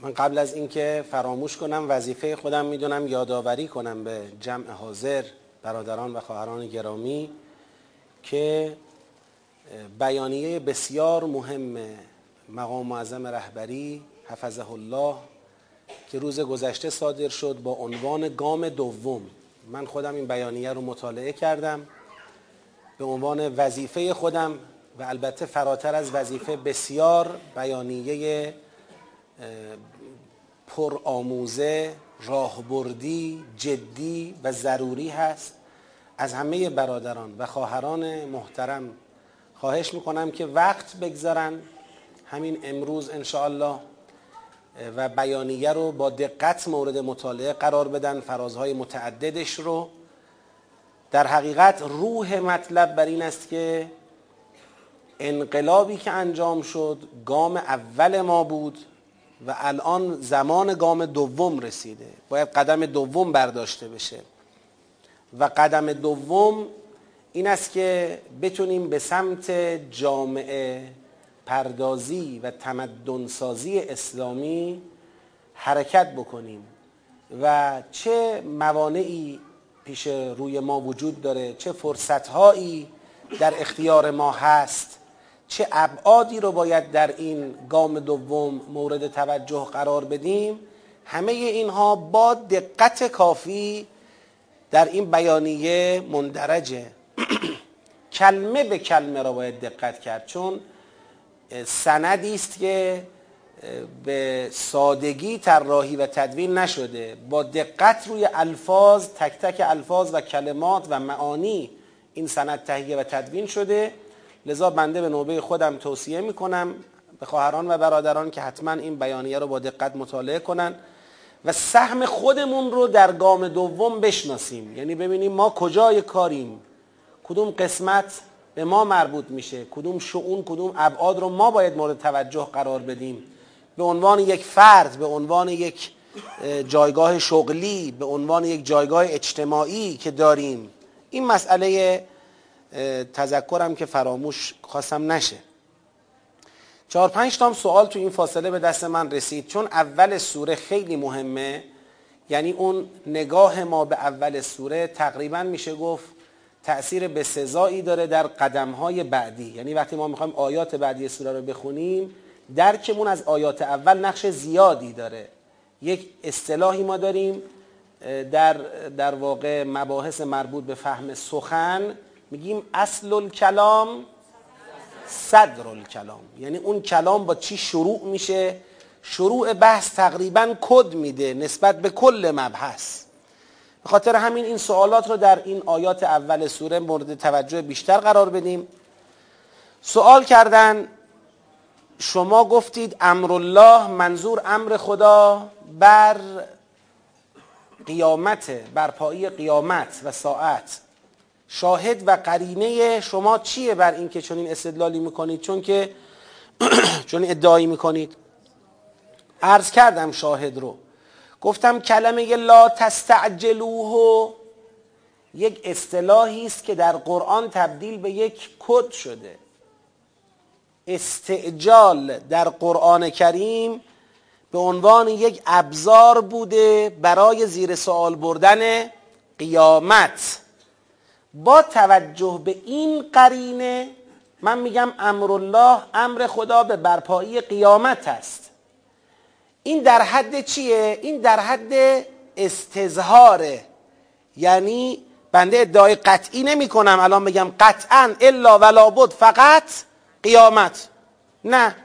من قبل از اینکه فراموش کنم وظیفه خودم می‌دونم یادآوری کنم به جمع حاضر برادران و خواهران گرامی که بیانیه بسیار مهم مقام معظم رهبری حفظه الله که روز گذشته صادر شد با عنوان گام دوم. من خودم این بیانیه رو مطالعه کردم. به عنوان وظیفه خودم و البته فراتر از وظیفه بسیار بیانیه پر آموزه راهبردی جدی و ضروری هست. از همه برادران و خواهران محترم خواهش می‌کنم که وقت بگذارن. همین امروز انشاءالله و بیانیه رو با دقت مورد مطالعه قرار بدن فرازهای متعددش رو. در حقیقت روح مطلب بر این است که انقلابی که انجام شد گام اول ما بود و الان زمان گام دوم رسیده. باید قدم دوم برداشته بشه. و قدم دوم این است که بتونیم به سمت جامعه پردازی و تمدنسازی اسلامی حرکت بکنیم و چه موانعی پیش روی ما وجود داره چه فرصتهایی در اختیار ما هست چه ابعادی رو باید در این گام دوم مورد توجه قرار بدیم. همه اینها با دقت کافی در این بیانیه مندرجه. کلمه به کلمه را باید دقت کرد چون سندی است که به سادگی طراحی و تدوین نشده. با دقت روی الفاظ تک تک الفاظ و کلمات و معانی این سند تهیه و تدوین شده. لذا بنده به نوبه خودم توصیه می‌کنم به خواهران و برادران که حتما این بیانیه رو با دقت مطالعه کنن و سهم خودمون رو در گام دوم بشناسیم. یعنی ببینیم ما کجای کاریم. کدوم قسمت به ما مربوط میشه. کدوم شعون کدوم ابعاد رو ما باید مورد توجه قرار بدیم. به عنوان یک فرد به عنوان یک جایگاه شغلی به عنوان یک جایگاه اجتماعی که داریم. این مسئله تذکرم که فراموش خواستم نشه. چهار پنج تام سوال تو این فاصله به دست من رسید. چون اول سوره خیلی مهمه یعنی اون نگاه ما به اول سوره تقریبا میشه گفت تأثیر به سزایی داره در قدمهای بعدی. یعنی وقتی ما می‌خوایم آیات بعدی سوره رو بخونیم درکمون از آیات اول نقش زیادی داره. یک اصطلاحی ما داریم در, در واقع مباحث مربوط به فهم سخن میگیم اصل الکلام صدر الکلام یعنی اون کلام با چی شروع میشه؟ شروع بحث تقریبا کد میده نسبت به کل مبحث. به خاطر همین این سوالات رو در این آیات اول سوره مورد توجه بیشتر قرار بدیم. سوال کردن شما گفتید امر الله منظور امر خدا بر قیامت برپایی قیامت و ساعت. شاهد و قرینه شما چیه بر اینکه چنین استدلالی می‌کنید؟ چون که چون ادعایی می‌کنید. عرض کردم شاهد رو. گفتم کلمه لا تستعجلوه یک اصطلاحی است که در قرآن تبدیل به یک کد شده. استعجال در قرآن کریم به عنوان یک ابزار بوده برای زیر سوال بردن قیامت. با توجه به این قرینه من میگم امر الله امر خدا به برپایی قیامت است. این در حد چیه؟ این در حد استظهاره. یعنی بنده ادعای قطعی نمی کنم الان بگم قطعا الا ولا بود فقط قیامت. نه.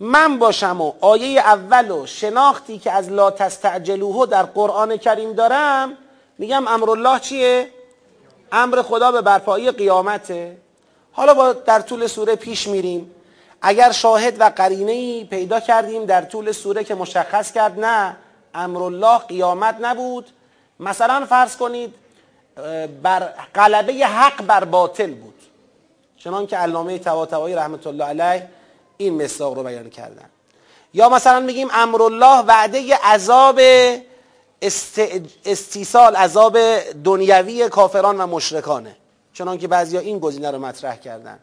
من باشم و آیه اول و شناختی که از لا تستعجلوه در قرآن کریم دارم میگم امر الله چیه؟ امر خدا به برپایی قیامته. حالا با در طول سوره پیش میریم. اگر شاهد و قرینه پیدا کردیم در طول سوره که مشخص کرد نه امر الله قیامت نبود. مثلا فرض کنید بر غلبه حق بر باطل بود. چنان که علامه طباطبایی رحمت الله علیه این مصداق رو بیان کردن. یا مثلا میگیم امرالله وعده عذاب استیصال عذاب دنیوی کافران و مشرکانه. چنان که بعضیا این گزینه رو مطرح کردن.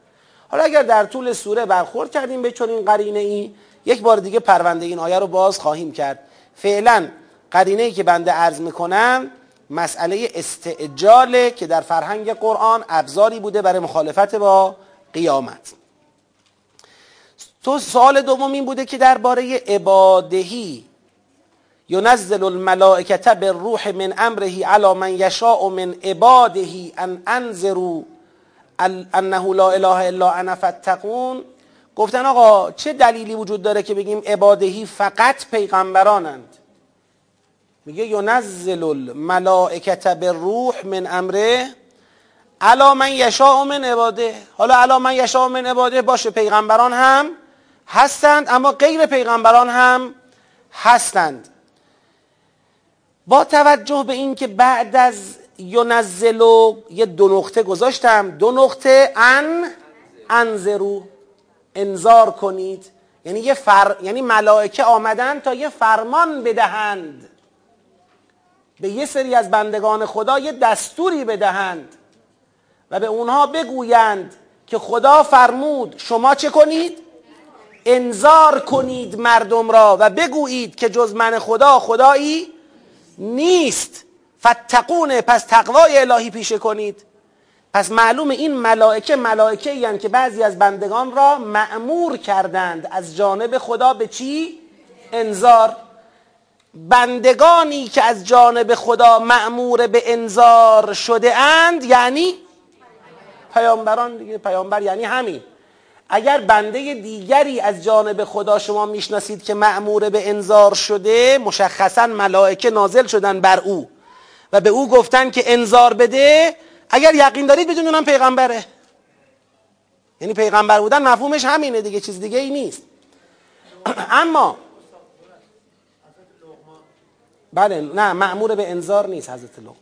حالا اگر در طول سوره برخورد کردیم به چنین قرینه ای یک بار دیگه پرونده این آیه رو باز خواهیم کرد. فعلا قرینه ای که بنده عرض می‌کنم مسئله استعجاله که در فرهنگ قرآن ابزاری بوده برای مخالفت با قیامت. تو سوال دوم این بوده که درباره عبادهی ینزل الملائکه بالروح من امره علی من یشاء من عباده ان انذروا انه لا اله الا انا فاتقون. گفتن آقا چه دلیلی وجود داره که بگیم عبادهی فقط پیغمبرانند؟ میگه ینزل الملائکه بالروح من امره علا من یشاء من عباده. حالا علا من یشاء من عباده باشه پیغمبران هم هستند اما غیر پیغمبران هم هستند. با توجه به اینکه بعد از ینزلو یه دو نقطه گذاشتم. دو نقطه ان انذرو انذار کنید. یعنی یه فر... یعنی ملائکه آمدن تا یه فرمان بدهند. به یه سری از بندگان خدا یه دستوری بدهند و به اونها بگویند که خدا فرمود شما چه کنید؟ انذار کنید مردم را و بگویید که جز من خدا خدایی نیست. فتقونه پس تقوای الهی پیشه کنید. پس معلوم این ملائکه ملائکه یعنی که بعضی از بندگان را معمور کردند. از جانب خدا به چی؟ انذار. بندگانی که از جانب خدا معمور به انذار شده اند یعنی پیامبران دیگه پیامبر یعنی همین. اگر بنده دیگری از جانب خدا شما می‌شناسید که معمور به انذار شده مشخصا ملائکه نازل شدن بر او. و به او گفتن که انذار بده اگر یقین دارید بدون اونم پیغمبره. یعنی پیغمبر بودن مفهومش همینه دیگه چیز دیگه ای نیست. اما بله نه معمور به انذار نیست حضرت لقمان.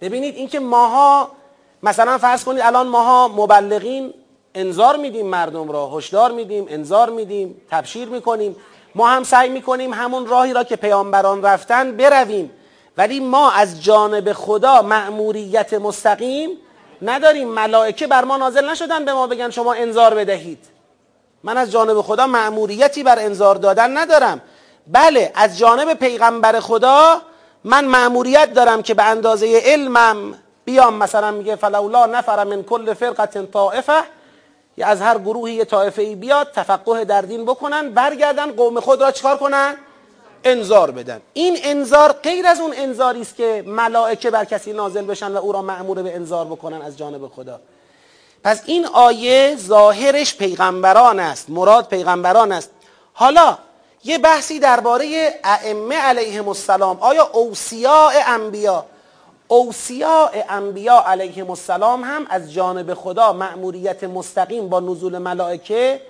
ببینید اینکه ماها مثلا فرض کنید الان ماها مبلغین انذار میدیم مردم را هشدار میدیم انذار میدیم تبشیر می‌کنیم. ما هم سعی می‌کنیم همون راهی را که پیامبران رفتن برویم. ولی ما از جانب خدا مأموریت مستقیم نداریم. ملائکه بر ما نازل نشدن به ما بگن شما انذار بدهید. من از جانب خدا مأموریتی بر انذار دادن ندارم. بله از جانب پیغمبر خدا من مأموریت دارم که به اندازه علمم بیام. مثلا میگه فلولا نفر من کل فرقه طائفه یا از هر گروهی یه طایفه ای بیاد تفقه در دین بکنن برگردن قوم خود را چکار کنن؟ انذار بدن. این انذار غیر از اون انذاری است که ملائکه بر کسی نازل بشن و او را مأمور به انذار بکنن از جانب خدا. پس این آیه ظاهرش پیغمبران است مراد پیغمبران است. حالا یه بحثی درباره ائمه علیهم السلام. آیا اوصیاء انبیا اوصیاء انبیا علیهم السلام هم از جانب خدا مأموریت مستقیم با نزول ملائکه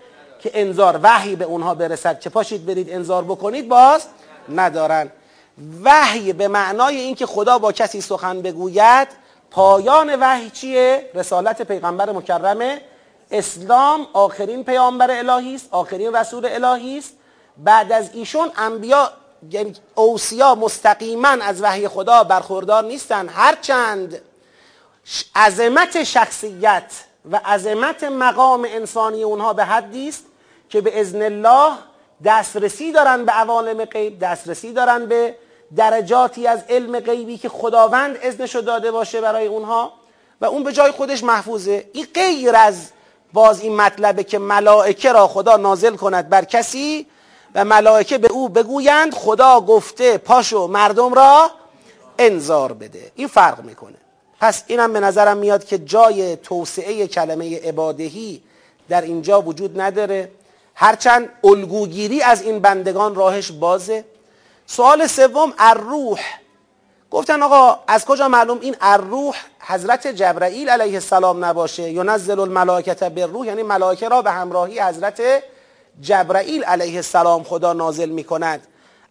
که انذار وحی به اونها برسد؟ که پاشید برید انذار بکنید باز ندارن. وحی به معنای اینکه خدا با کسی سخن بگوید پایان وحی چیه؟ رسالت پیغمبر مکرم اسلام آخرین پیامبر الهی است آخرین رسول الهی است. بعد از ایشون انبیا یعنی اوسیا مستقیما از وحی خدا برخوردار نیستن. هرچند عظمت شخصیت و عظمت مقام انسانی اونها به حدی است که به اذن الله دسترسی دارن به عوالم غیب دسترسی دارن به درجاتی از علم غیبی که خداوند اذنشو داده باشه برای اونها و اون به جای خودش محفوظه. این غیر از باز این مطلبه که ملائکه را خدا نازل کند بر کسی و ملائکه به او بگویند خدا گفته پاشو مردم را انذار بده. این فرق می‌کنه. پس اینم به نظرم میاد که جای توسعه کلمه عبادهی در اینجا وجود نداره. هرچند الگوگیری از این بندگان راهش بازه. سوال سوم الروح. گفتن آقا از کجا معلوم این الروح حضرت جبرائیل علیه السلام نباشه؟ ینزل الملائکه بالروح یعنی ملائکه را به همراهی حضرت جبرائیل علیه السلام خدا نازل می کند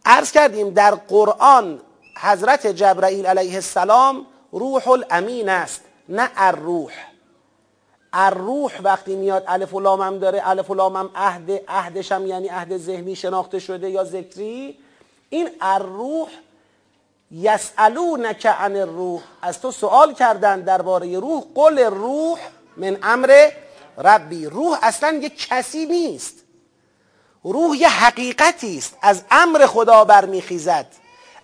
عرض کردیم در قرآن حضرت جبرائیل علیه السلام روح الامین است نه الروح. الروح وقتی میاد الف و لام هم داره الف و لام هم عهد عهدش هم یعنی عهد ذهنی شناخته شده یا ذکری. این الروح یسالونک عن الروح. از تو سوال کردن درباره روح. قل روح من امر ربی. روح اصلا یه کسی نیست. روح یه حقیقتی است. از امر خدا برمیخیزد.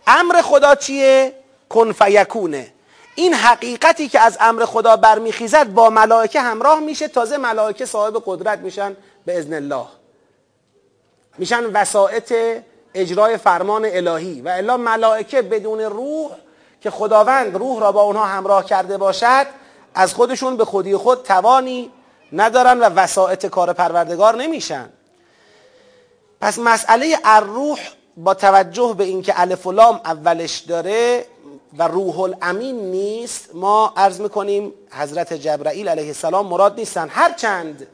امر خدا چیه؟ کن فیکونه. این حقیقتی که از امر خدا برمیخیزد با ملائکه همراه میشه تازه ملائکه صاحب قدرت میشن به ازن الله. میشن وسائط اجرای فرمان الهی و الا ملائکه بدون روح که خداوند روح را با اونها همراه کرده باشد از خودشون به خودی خود توانی ندارن و وسائط کار پروردگار نمیشن. پس مسئله الروح با توجه به اینکه الف و لام اولش داره و روح الامین نیست ما عرض می‌کنیم حضرت جبرائیل علیه السلام مراد نیستن. هرچند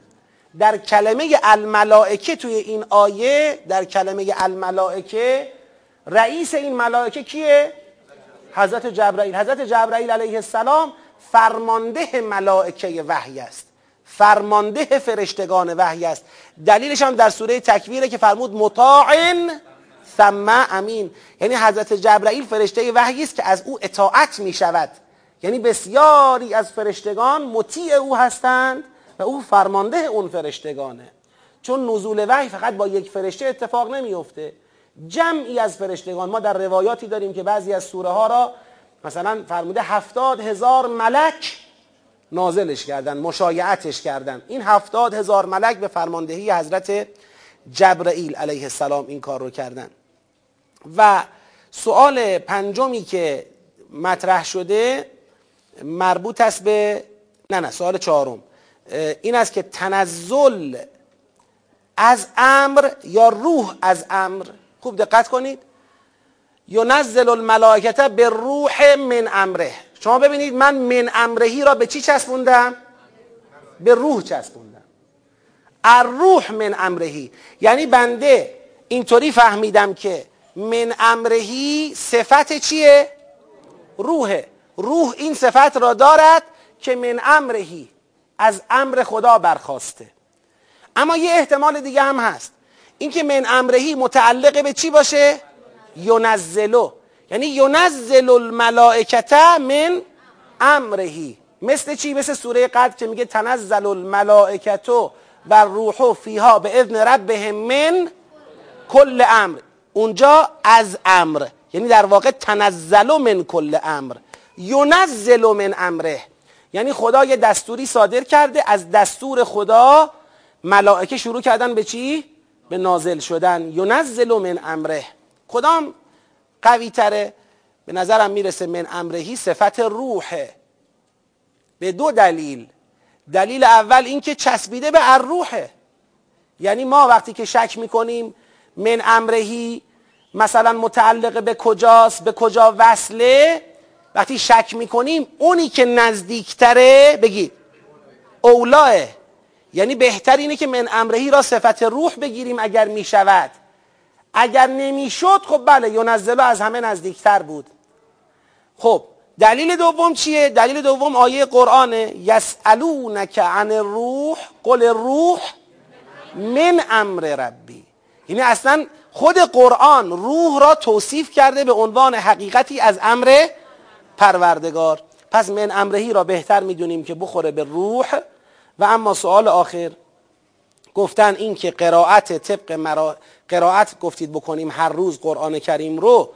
در کلمه الملائکه توی این آیه در کلمه الملائکه رئیس این ملائکه کیه؟ حضرت جبرائیل حضرت جبرائیل علیه السلام فرمانده ملائکه وحی است. فرمانده فرشتگان وحی است. دلیلش هم در سوره تکویره که فرمود مطاعن ثم امین. یعنی حضرت جبرائیل فرشته وحی است که از او اطاعت می شود یعنی بسیاری از فرشتگان مطیع او هستند و او فرمانده اون فرشتگانه. چون نزول وحی فقط با یک فرشته اتفاق نمیفته جمعی از فرشتگان ما در روایاتی داریم که بعضی از سوره ها را مثلا فرموده هفتاد هزار ملک نازلش کردن مشایعتش کردن. این هفتاد هزار ملک به فرماندهی حضرت جبرائیل علیه السلام این کار رو کردن. و سوال پنجمی که مطرح شده مربوط است به نه نه سوال چهارم. این است که تنزل از امر یا روح از امر؟ خوب دقت کنید. ینزل الملائکت به روح من امره. شما ببینید من من امرهی را به چی چسبوندم؟ به روح چسبوندم. الروح من امرهی. یعنی بنده اینطوری فهمیدم که من امرهی صفت چیه? روحه. روح این صفت را دارد که من امرهی از امر خدا برخواسته. اما یه احتمال دیگه هم هست. اینکه من امرهی متعلق به چی باشه؟ ینزلو یعنی ینزل الملائکت من امرهی. مثل چی؟ مثل سوره قدر که میگه تنزل الملائکتو و روحو فیها به اذن ربهم من کل امر. اونجا از امر. یعنی در واقع تنزل من کل امر. ینزل من امره. یعنی خدا یه دستوری صادر کرده از دستور خدا ملائکه شروع کردن به چی؟ به نازل شدن. ینزل من امره. کدام قوی تره؟ به نظرم می‌رسه من امرهی صفت روحه. به دو دلیل. دلیل اول اینکه چسبیده به الروحه. یعنی ما وقتی که شک می‌کنیم من امرهی مثلا متعلق به کجاست به کجا وصله؟ وقتی شک می‌کنیم اونی که نزدیکتره بگید اولاه یعنی بهتر اینه که من امرهی را صفت روح بگیریم اگر می‌شود. اگر نمی‌شد خب بله ینزلو از همه نزدیکتر بود. خب دلیل دوم چیه؟ دلیل دوم آیه قرآنه. یسالونک عن الروح قل الروح من امر ربی. یعنی اصلا خود قرآن روح را توصیف کرده به عنوان حقیقتی از امر پروردگار. پس من امرهی را بهتر می‌دونیم که بخوره به روح. و اما سوال آخر گفتن این که قرائت طبق مرا... قرائت گفتید بکنیم هر روز قرآن کریم رو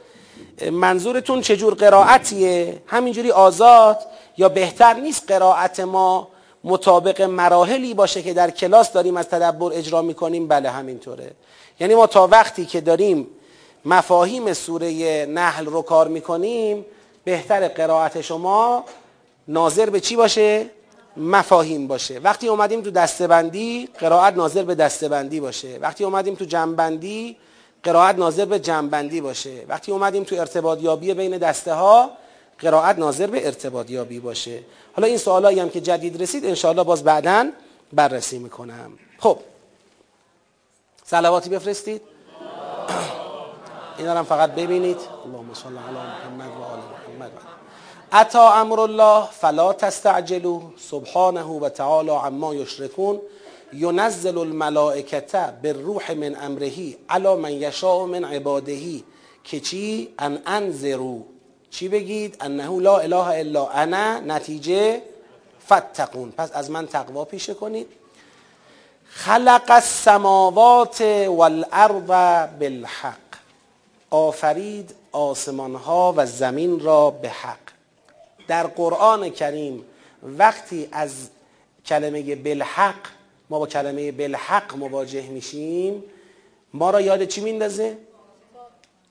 منظورتون چجور قرائتیه؟ همینجوری آزاد یا بهتر نیست قرائت ما مطابق مراحلی باشه که در کلاس داریم از تدبر اجرا می‌کنیم؟ بله همینطوره. یعنی ما تا وقتی که داریم مفاهیم سوره نحل رو کار می‌کنیم بهتر قرائت شما ناظر به چی باشه؟ مفاهیم باشه. وقتی اومدیم تو دستبندی قرائت ناظر به دستبندی باشه. وقتی اومدیم تو جنبندی قرائت ناظر به جنبندی باشه. وقتی اومدیم تو ارتباط یابی بین دسته ها قرائت ناظر به ارتباط یابی باشه. حالا این سوالایی هم که جدید رسید انشاءالله باز بعدا بررسی می‌کنم. خب سلواتی بفرستید. اینا هم فقط ببینید. اللهم صل علی محمد و آل محمد. اتا امر الله فلا تستعجلوا سبحانه و تعالی عما یشرکون. ینزل الملائکه بالروح من امره علی من یشاء من عباده. که چی? ان انذرو چی بگید؟ انه لا اله الا انا. نتیجه فتقون. پس از من تقوا پیشه کنید. خلق السماوات والارض بالحق آفرید آسمان ها و زمین را به حق در قرآن کریم وقتی از کلمه بالحق ما با کلمه بالحق مواجه میشیم ما را یاد چی میندازه؟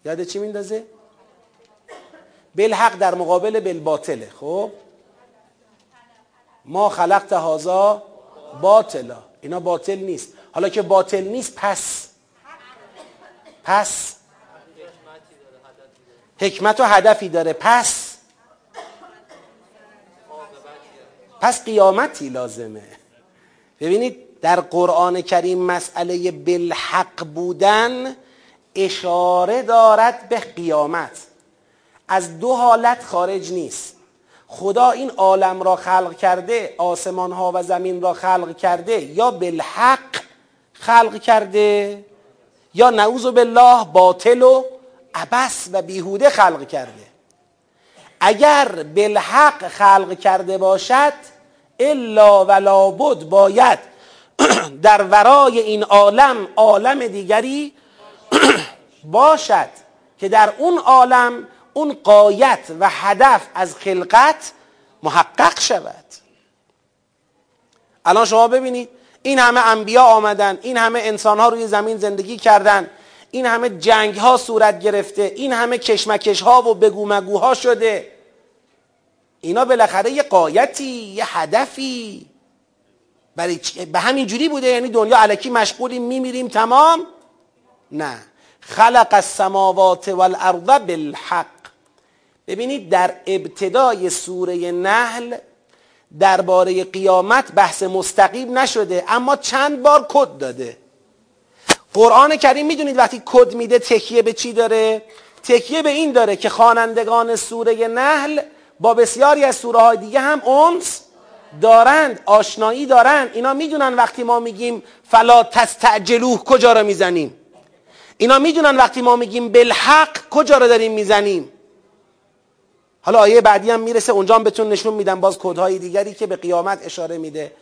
یاد چی میندازه؟ بالحق در مقابل بالباطله خب ما خلقت هازا باطلا اینا باطل نیست. حالا که باطل نیست پس. پس. حکمت و هدفی داره. پس. پس قیامتی لازمه. ببینید در قرآن کریم مسئله بالحق بودن اشاره دارد به قیامت. از دو حالت خارج نیست. خدا این عالم را خلق کرده آسمان ها و زمین را خلق کرده یا بالحق خلق کرده یا نعوذ بالله باطل و عبس و بیهوده خلق کرده. اگر بالحق خلق کرده باشد الا و لابد باید در ورای این عالم عالم دیگری باشد که در اون عالم اون قایت و هدف از خلقت محقق شود. الان شما ببینید این همه انبیا آمدن این همه انسان ها روی زمین زندگی کردن این همه جنگ ها صورت گرفته این همه کشمکش ها و بگو مگوها شده. اینا بالاخره یه قایتی یه هدفی. برای به همین جوری بوده یعنی دنیا علکی مشغولیم میمیریم تمام؟ نه. خلق السماوات والارض بالحق. ببینید در ابتدای سوره نحل درباره قیامت بحث مستقیم نشده اما چند بار کد داده. قرآن کریم می‌دونید وقتی کد میده تکیه به چی داره؟ تکیه به این داره که خوانندگان سوره نحل با بسیاری از سوره های دیگه هم اونس دارند آشنایی دارند. اینا می‌دونن وقتی ما میگیم فلا تستعجلوه کجا رو می‌زنیم؟ اینا می‌دونن وقتی ما میگیم بالحق کجا رو داریم می‌زنیم؟ حالا آیه بعدی هم می‌رسه اونجا هم بهتون نشون میدم باز کدهای دیگری که به قیامت اشاره میده.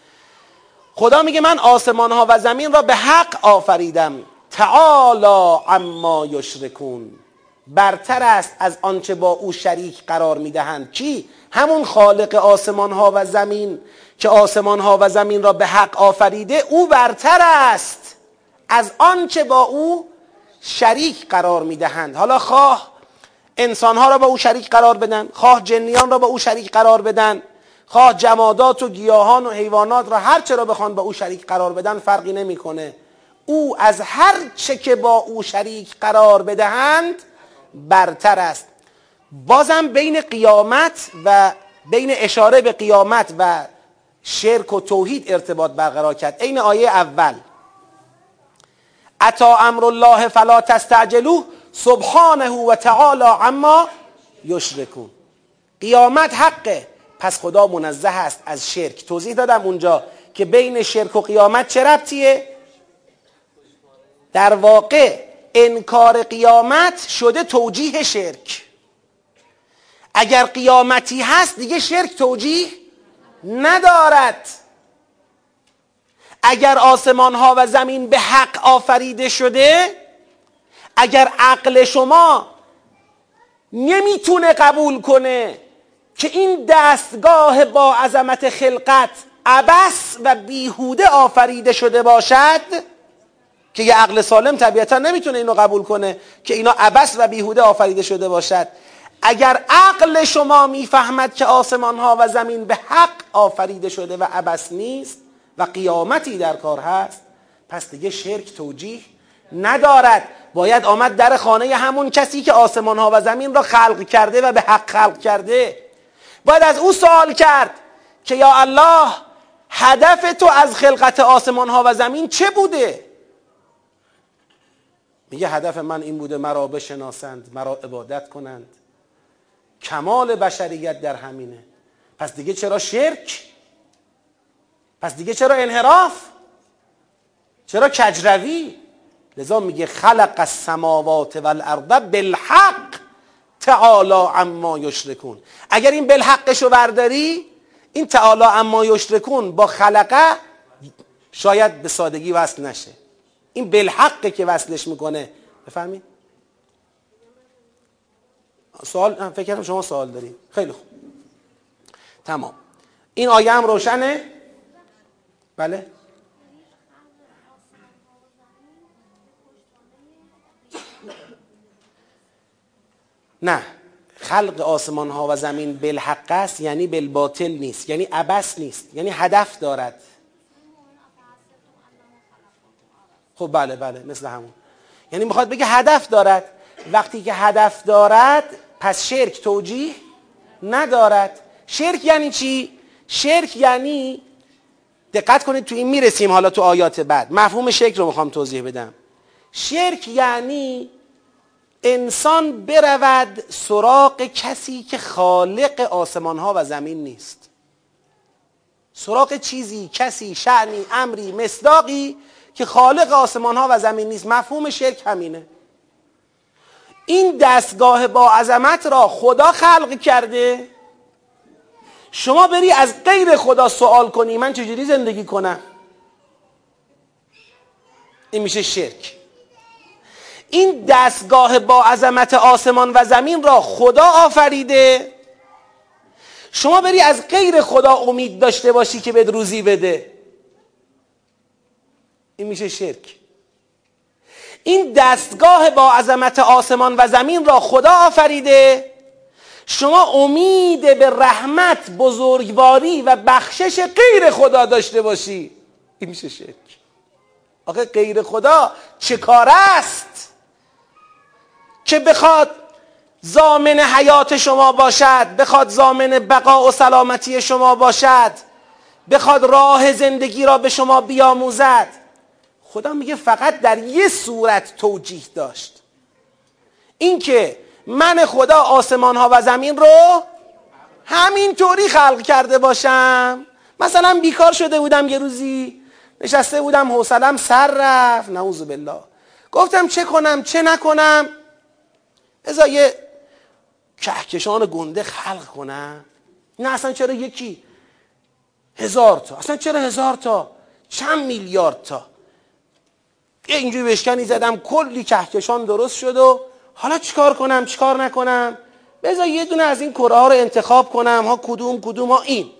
خدا میگه من آسمان ها و زمین را به حق آفریدم. تعالی عما یشرکون. برتر است از آنچه با او شریک قرار می‌دهند. کی همون خالق آسمان ها و زمین که آسمان ها و زمین را به حق آفریده او برتر است از آنچه با او شریک قرار می‌دهند. حالا خواه انسانها را با او شریک قرار بدن. خواه جنیان را با او شریک قرار بدن. خواه جمادات و گیاهان و حیوانات را هر چه را بخوان با او شریک قرار بدن فرقی نمی‌کنه. او از هر چه که با او شریک قرار بدهند برتر است. بازم بین قیامت و بین اشاره به قیامت و شرک و توحید ارتباط برقرار کرد. عین آیه اول. اتا امر الله فلا تستعجلوه؟ سبحانه و تعالی عما یشرکون. قیامت حقه. پس خدا منزه است از شرک. توضیح دادم اونجا که بین شرک و قیامت چه ربطیه؟ در واقع انکار قیامت شده توجیه شرک. اگر قیامتی هست دیگه شرک توجیه ندارد. اگر آسمان ها و زمین به حق آفریده شده اگر عقل شما نمی‌تونه قبول کنه که این دستگاه با عظمت خلقت عبس و بیهوده آفریده شده باشد که یه عقل سالم طبیعتا نمی‌تونه اینو قبول کنه که اینا عبس و بیهوده آفریده شده باشد. اگر عقل شما می‌فهمد که آسمان ها و زمین به حق آفریده شده و عبس نیست و قیامتی در کار هست پس دیگه شرک توجیه ندارد. باید آمد در خانه همون کسی که آسمان ها و زمین را خلق کرده و به حق خلق کرده. باید از او سوال کرد که یا الله هدف تو از خلقت آسمان ها و زمین چه بوده؟ میگه هدف من این بوده مرا بشناسند مرا عبادت کنند. کمال بشریت در همینه. پس دیگه چرا شرک؟ پس دیگه چرا انحراف؟ چرا کجروی؟ لذا میگه خلق السماوات والارض بالحق تعالی عما یشرکون. اگر این بالحقش رو برداری این تعالی عما یشرکون با خلقه شاید به سادگی وصل نشه. این بالحقه که وصلش می‌کنه. بفهمید؟ سوال فکر کنم شما سوال دارید. خیلی خوب. تمام. این آیه هم روشنه؟ بله. نه. خلق آسمان ها و زمین بالحق است یعنی بالباطل نیست یعنی عبس نیست یعنی هدف دارد. خب بله بله مثل همون. یعنی می‌خواد بگه هدف دارد. وقتی که هدف دارد پس شرک توجیه ندارد. شرک یعنی چی؟ شرک یعنی دقت کنید تو این می‌رسیم حالا تو آیات بعد. مفهوم شرک رو می‌خوام توضیح بدم. شرک یعنی انسان برود سراغ کسی که خالق آسمان ها و زمین نیست. سراغ چیزی کسی شعنی امری مصداقی که خالق آسمان ها و زمین نیست. مفهوم شرک همینه. این دستگاه با عظمت را خدا خلق کرده. شما بری از غیر خدا سوال کنی من چجوری زندگی کنم؟ این میشه شرک. این دستگاه با عظمت آسمان و زمین را خدا آفریده. شما بری از غیر خدا امید داشته باشی که بهت روزی بده. این میشه شرک. این دستگاه با عظمت آسمان و زمین را خدا آفریده. شما امید به رحمت بزرگواری و بخشش غیر خدا داشته باشی. این میشه شرک. آخه غیر خدا چه کار است؟ که بخواد زامن حیات شما باشد بخواد زامن بقا و سلامتی شما باشد بخواد راه زندگی را به شما بیاموزد. خدا میگه فقط در یه صورت توجیه داشت. اینکه من خدا آسمان ها و زمین رو همینطوری خلق کرده باشم. مثلا بیکار شده بودم یه روزی نشسته بودم حوصلم سر رفت نعوذ بالله. گفتم چه کنم چه نکنم؟ ازا یه کهکشان گنده خلق کنم نه اصلا چرا یکی هزار تا؟ اصلا چرا هزار تا؟ چند میلیارد تا؟ اینجوری بشکنی زدم کلی کهکشان درست شد و حالا چیکار کنم چیکار نکنم؟ بذار یه دونه از این کره ها رو انتخاب کنم. ها کدوم کدوم؟ ها این.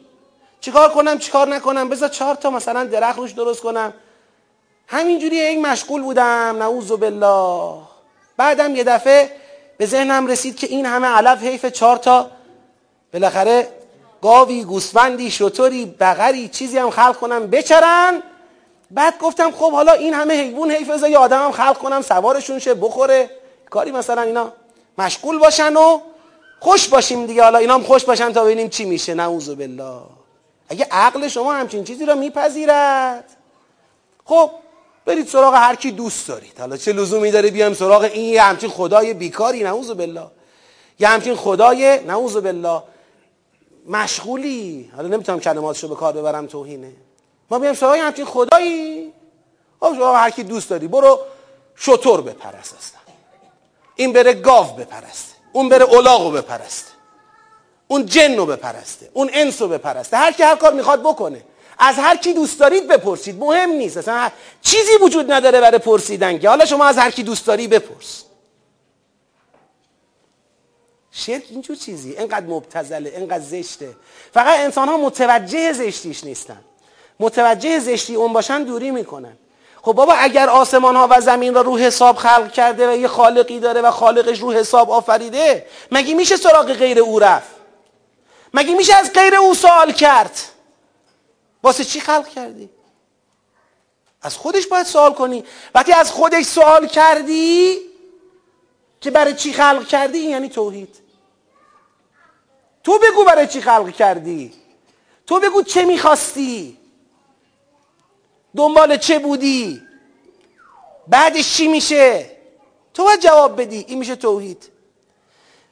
چیکار کنم چیکار نکنم؟ بذار چهار تا مثلا درخت روش درست کنم. همینجوری این مشغول بودم. نعوذ بالله. بعدم یه دفعه به ذهنم رسید که این همه علف حیف چهار تا بالاخره گاوی گوسفندی شطوری بغری چیزی هم خلق کنم بچرن. بعد گفتم خب حالا این همه حیوان حیف از یه آدم هم خلق کنم سوارشون شه بخوره. کاری مثلا اینا مشغول باشن و خوش باشیم دیگه. حالا اینا هم خوش باشن تا ببینیم چی میشه. نعوذ بالله. اگه عقل شما همچین چیزی رو میپذیرد. خب برید سراغ هر کی دوست دارید. حالا چه لزومی داره بیام سراغ این یه همچین خدای بیکاری نعوذ بالله. یه همچین خدای نعوذ بالله. مشغولی. حالا نمی‌تونم کلماتشو به کار ببرم توهینه. ما بیایم سراغ همچین خدایی. خب شما هر کی دوست داری برو شطور بپرست اصلا. این بره گاو بپرسته اون بره الاغو بپرسته اون جن رو بپرسته اون انس رو بپرسته هر کی هر کار می‌خواد بکنه. از هر کی دوست دارید بپرسید. مهم نیست. اصلا چیزی وجود نداره برای پرسیدن که. حالا شما از هر کی دوست داری بپرس. شرک اینجور چیزی. اینقدر مبتزله اینقدر زشته. فقط انسان ها متوجه زشتیش نیستن. متوجه زشتی اون باشن دوری می‌کنن. خب بابا اگر آسمان ها و زمین را رو حساب خلق کرده و یه خالقی داره و خالقش رو حساب آفریده مگه میشه سراغ غیر او رفت؟ مگه میشه از غیر او سوال کرد؟ واسه چی خلق کردی؟ از خودش باید سوال کنی. وقتی از خودش سوال کردی که برای چی خلق کردی؟ یعنی توحید. تو بگو برای چی خلق کردی. تو بگو چه می‌خواستی. دنبال چه بودی؟ بعدش چی میشه؟ تو باید جواب بدی. این میشه توحید.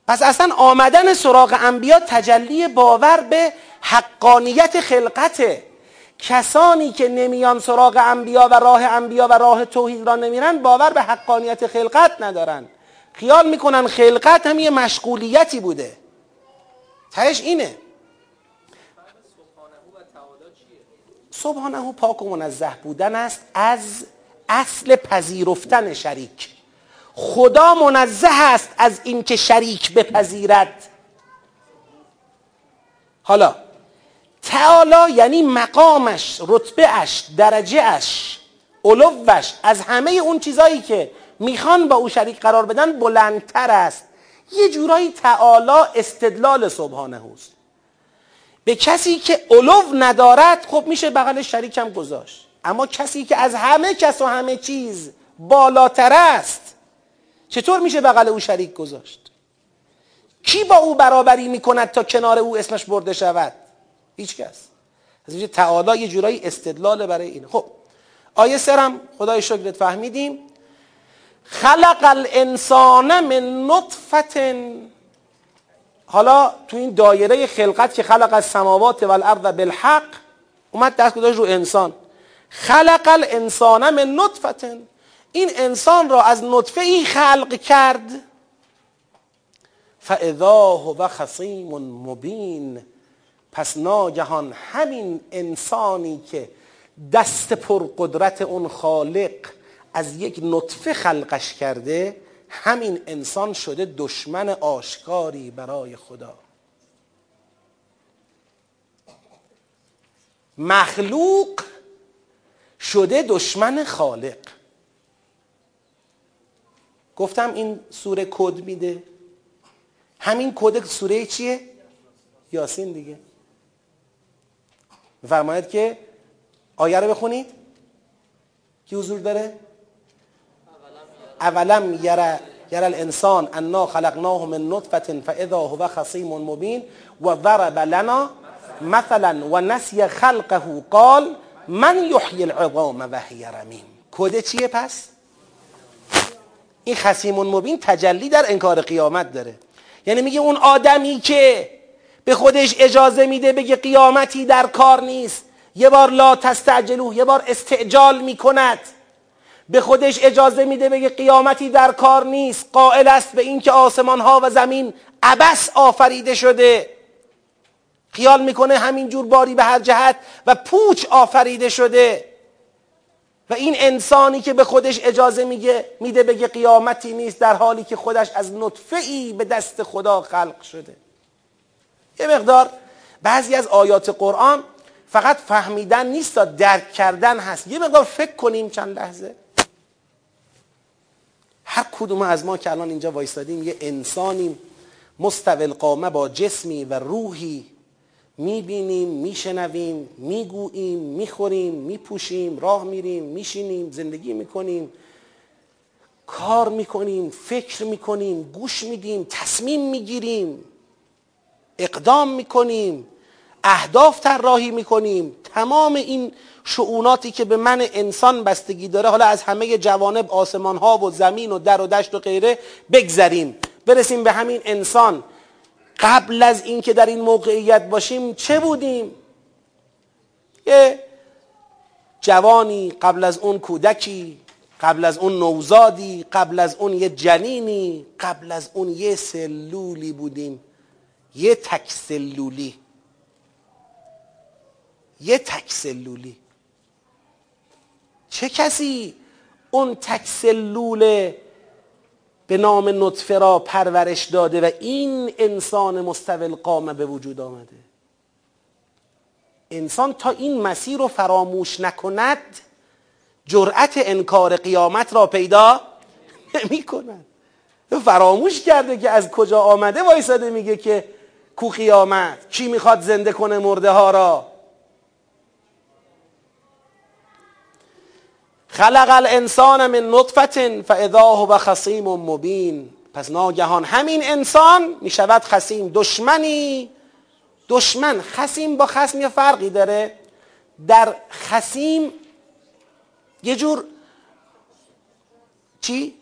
پس اصلا آمدن سراغ انبیا تجلی باور به حقانیت خلقته. کسانی که نمیان سراغ انبیا و راه انبیا و راه توحید را نمیرن باور به حقانیت خلقت ندارن. خیال می‌کنن خلقت هم یه مشغولیتی بوده. تهش اینه. سبحانه پاک و منزه بودن است از اصل پذیرفتن شریک. خدا منزه است از اینکه شریک بپذیرد. حالا تعالی یعنی مقامش رتبهش درجهش علوش از همه اون چیزایی که می‌خوان با او شریک قرار بدن بلندتر است. یه جورایی تعالی استدلال سبحانه است. به کسی که علو ندارد خب میشه بغل شریکم گذاشت. اما کسی که از همه کس و همه چیز بالاتر است چطور میشه بغل او شریک گذاشت؟ کی با او برابری می‌کند تا کنار او اسمش برده شود؟ هیچ کس از اینجا تعالی یه جورایی استدلال برای این خب آیه سرم خدای شکرت فهمیدیم. خلق الانسان من نطفت حالا تو این دایره خلقت که خلق از سماوات و الارض بالحق اومد دست گذاشت رو انسان. خلق الانسان من نطفت این انسان را از نطفه ای خلق کرد. فاذا هو خصیم مبین پس ناگهان همین انسانی که دست پرقدرت اون خالق از یک نطفه خلقش کرده همین انسان شده دشمن آشکاری برای خدا. مخلوق شده دشمن خالق. گفتم این سوره کد میده. همین کد سوره چیه؟ یاسین دیگه. فرماید که آیه رو بخونید. کی حضور داره؟ اولم یرا یرا الانسان انا خلقناه من نطفه فاذا هو خصیم مبین و ضرب لنا مثلا و نسی خلقه. قال من یحیی العظام و هی رمیم. کد چیه پس؟ این خصیم مبین تجلی در انکار قیامت داره. یعنی میگه اون آدمی که به خودش اجازه میده بگه قیامتی در کار نیست. یه بار لا تستعجلو یه بار استعجال می‌کند. به خودش اجازه میده بگه قیامتی در کار نیست. قائل است به اینکه آسمان ها و زمین عبس آفریده شده. خیال می‌کنه همینجور باری به هر جهت و پوچ آفریده شده. و این انسانی که به خودش اجازه میگه میده بگه قیامتی نیست در حالی که خودش از نطفه ای به دست خدا خلق شده. یه مقدار بعضی از آیات قرآن فقط فهمیدن نیست درک کردن هست. یه مقدار فکر کنیم چند لحظه. هر کدوم از ما که الان اینجا وایستادیم یه انسانیم. مستول قامه با جسمی و روحی می‌بینیم میشنویم می‌گوییم می‌خوریم میپوشیم راه میریم میشینیم زندگی می‌کنیم. کار می‌کنیم فکر می‌کنیم گوش میدیم تصمیم می‌گیریم. اقدام می‌کنیم اهداف طراحی می‌کنیم. تمام این شعوناتی که به من انسان بستگی داره حالا از همه جوانب آسمان ها و زمین و در و دشت و غیره بگذریم. برسیم به همین انسان. قبل از اینکه در این موقعیت باشیم چه بودیم؟ یه جوانی قبل از اون کودکی قبل از اون نوزادی قبل از اون یه جنینی قبل از اون یه سلولی بودیم. یه تک سلولی. یه تک سلولی. چه کسی اون تک سلول به نام نطفه را پرورش داده و این انسان مستول قامه به وجود آمده؟ انسان تا این مسیر رو فراموش نکند جرأت انکار قیامت را پیدا نمی کند فراموش کرده که از کجا آمده وایساده میگه که کو قیامت؟ کی می‌خواد زنده کنه مرده ها را؟ خلق الانسان من نطفت فاذا هو خصیم مبین. پس ناگهان همین انسان می شود خصیم. دشمنی دشمن خصیم با خصم یه فرقی داره. در خصیم یه جور چی؟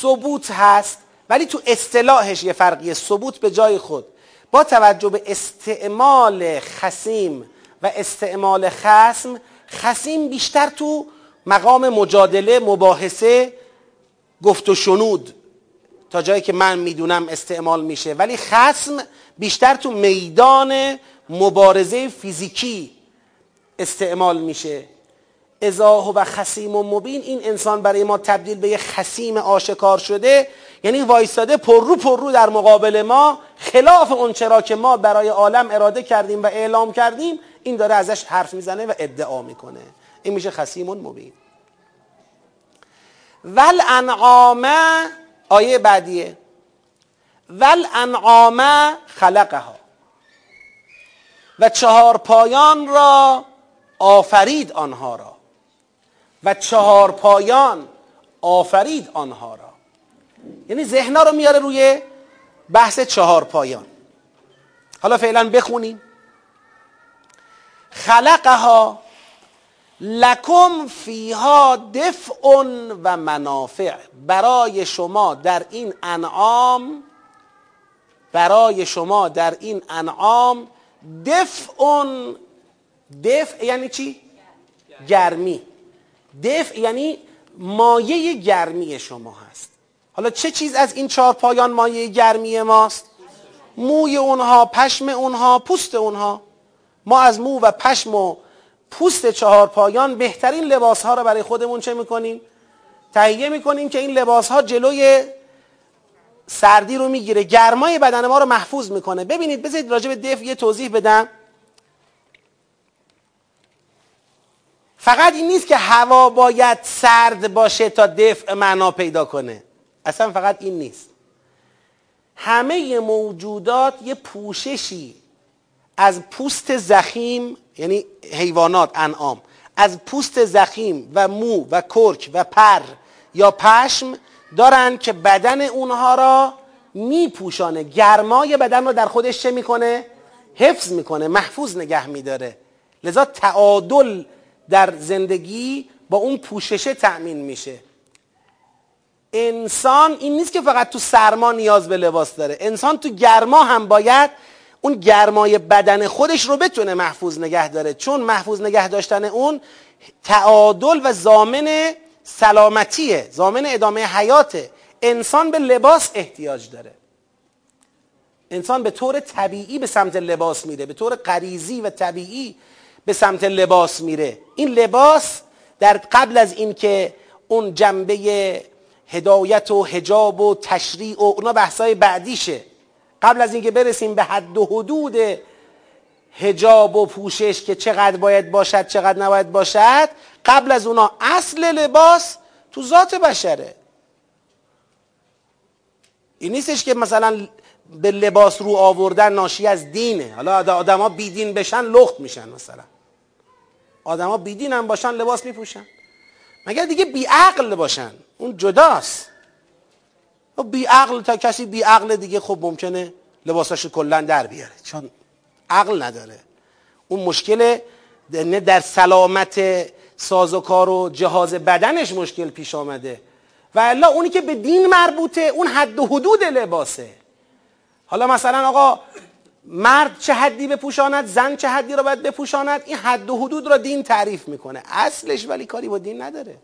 ثبوت هست. ولی تو اصطلاحش یه فرقی ثبوت به جای خود. با توجه به استعمال خسیم و استعمال خسم خسیم بیشتر تو مقام مجادله مباحثه گفت و شنود. تا جایی که من می‌دونم استعمال میشه. ولی خسم بیشتر تو میدان مبارزه فیزیکی استعمال میشه. ازاه و خسیم و مبین این انسان برای ما تبدیل به یه خسیم آشکار شده. یعنی وایستاده پررو پررو در مقابل ما خلاف اون چرا که ما برای عالم اراده کردیم و اعلام کردیم این داره ازش حرف می‌زنه و ادعا می‌کنه. این میشه خسیم مبین. ول انعام آیه بعدیه. ول انعام خلقها. و چهار پایان را آفرید آنها را. و چهار پایان آفرید آنها را. یعنی ذهنا رو میاره روی بحث چهار پایان. حالا فعلا بخونیم. خلقها لکم فیها دفع و منافع. برای شما در این انعام برای شما در این انعام دفع دفع یعنی چی؟ گرمی. دفع یعنی مایه گرمی شما هست. حالا چه چیز از این چهار پایان مایه گرمی ماست؟ موی اونها، پشم اونها، پوست اونها. ما از مو و پشم و پوست چهار پایان بهترین لباس ها رو برای خودمون چه می‌کنیم؟ تهیه می‌کنیم که این لباس ها جلوی سردی رو می‌گیره. گرمای بدن ما رو محفوظ می‌کنه. ببینید بذارید راجع به دفع یه توضیح بدم. فقط این نیست که هوا باید سرد باشه تا دفع معنا پیدا کنه. اصلا فقط این نیست. همه موجودات یه پوششی از پوست زخیم یعنی حیوانات انعام. از پوست زخیم و مو و کرک و پر یا پشم دارن که بدن اونها را میپوشانه. گرمای بدن رو در خودش چه می‌کنه؟ حفظ می‌کنه محفوظ نگه میداره. لذا تعادل در زندگی با اون پوششه تأمین میشه. انسان این نیست که فقط تو سرما نیاز به لباس داره. انسان تو گرما هم باید اون گرمای بدن خودش رو بتونه محفوظ نگه داره. چون محفوظ نگه داشتن اون تعادل و زامن سلامتیه زامن ادامه حیاته. انسان به لباس احتیاج داره. انسان به طور طبیعی به سمت لباس میره به طور غریزی و طبیعی به سمت لباس میره. این لباس در قبل از اینکه اون جنبه هدایت و حجاب و تشریع و اونا بحثای بعدیشه. قبل از اینکه برسیم به حد و حدود هجاب و پوشش که چقدر باید باشد چقدر نباید باشد قبل از اونا اصل لباس تو ذات بشره. این نیستش که مثلا به لباس رو آوردن ناشی از دینه. حالا آدما بیدین بشن لخت میشن مثلا. آدما بیدین هم باشن لباس میپوشن. مگر دیگه بیعقل باشن؟ اون جداست. بی عقل تا کسی بی عقل دیگه خب ممکنه لباساشو کلا در بیاره. چون عقل نداره. اون مشکل در سلامت سازوکار و جهاز بدنش مشکل پیش آمده. و الا اونی که به دین مربوطه اون حد و حدود لباسه. حالا مثلا آقا مرد چه حدی بپوشاند زن چه حدی رو باید بپوشاند این حد و حدود را دین تعریف می‌کنه. اصلش ولی کاری با دین نداره.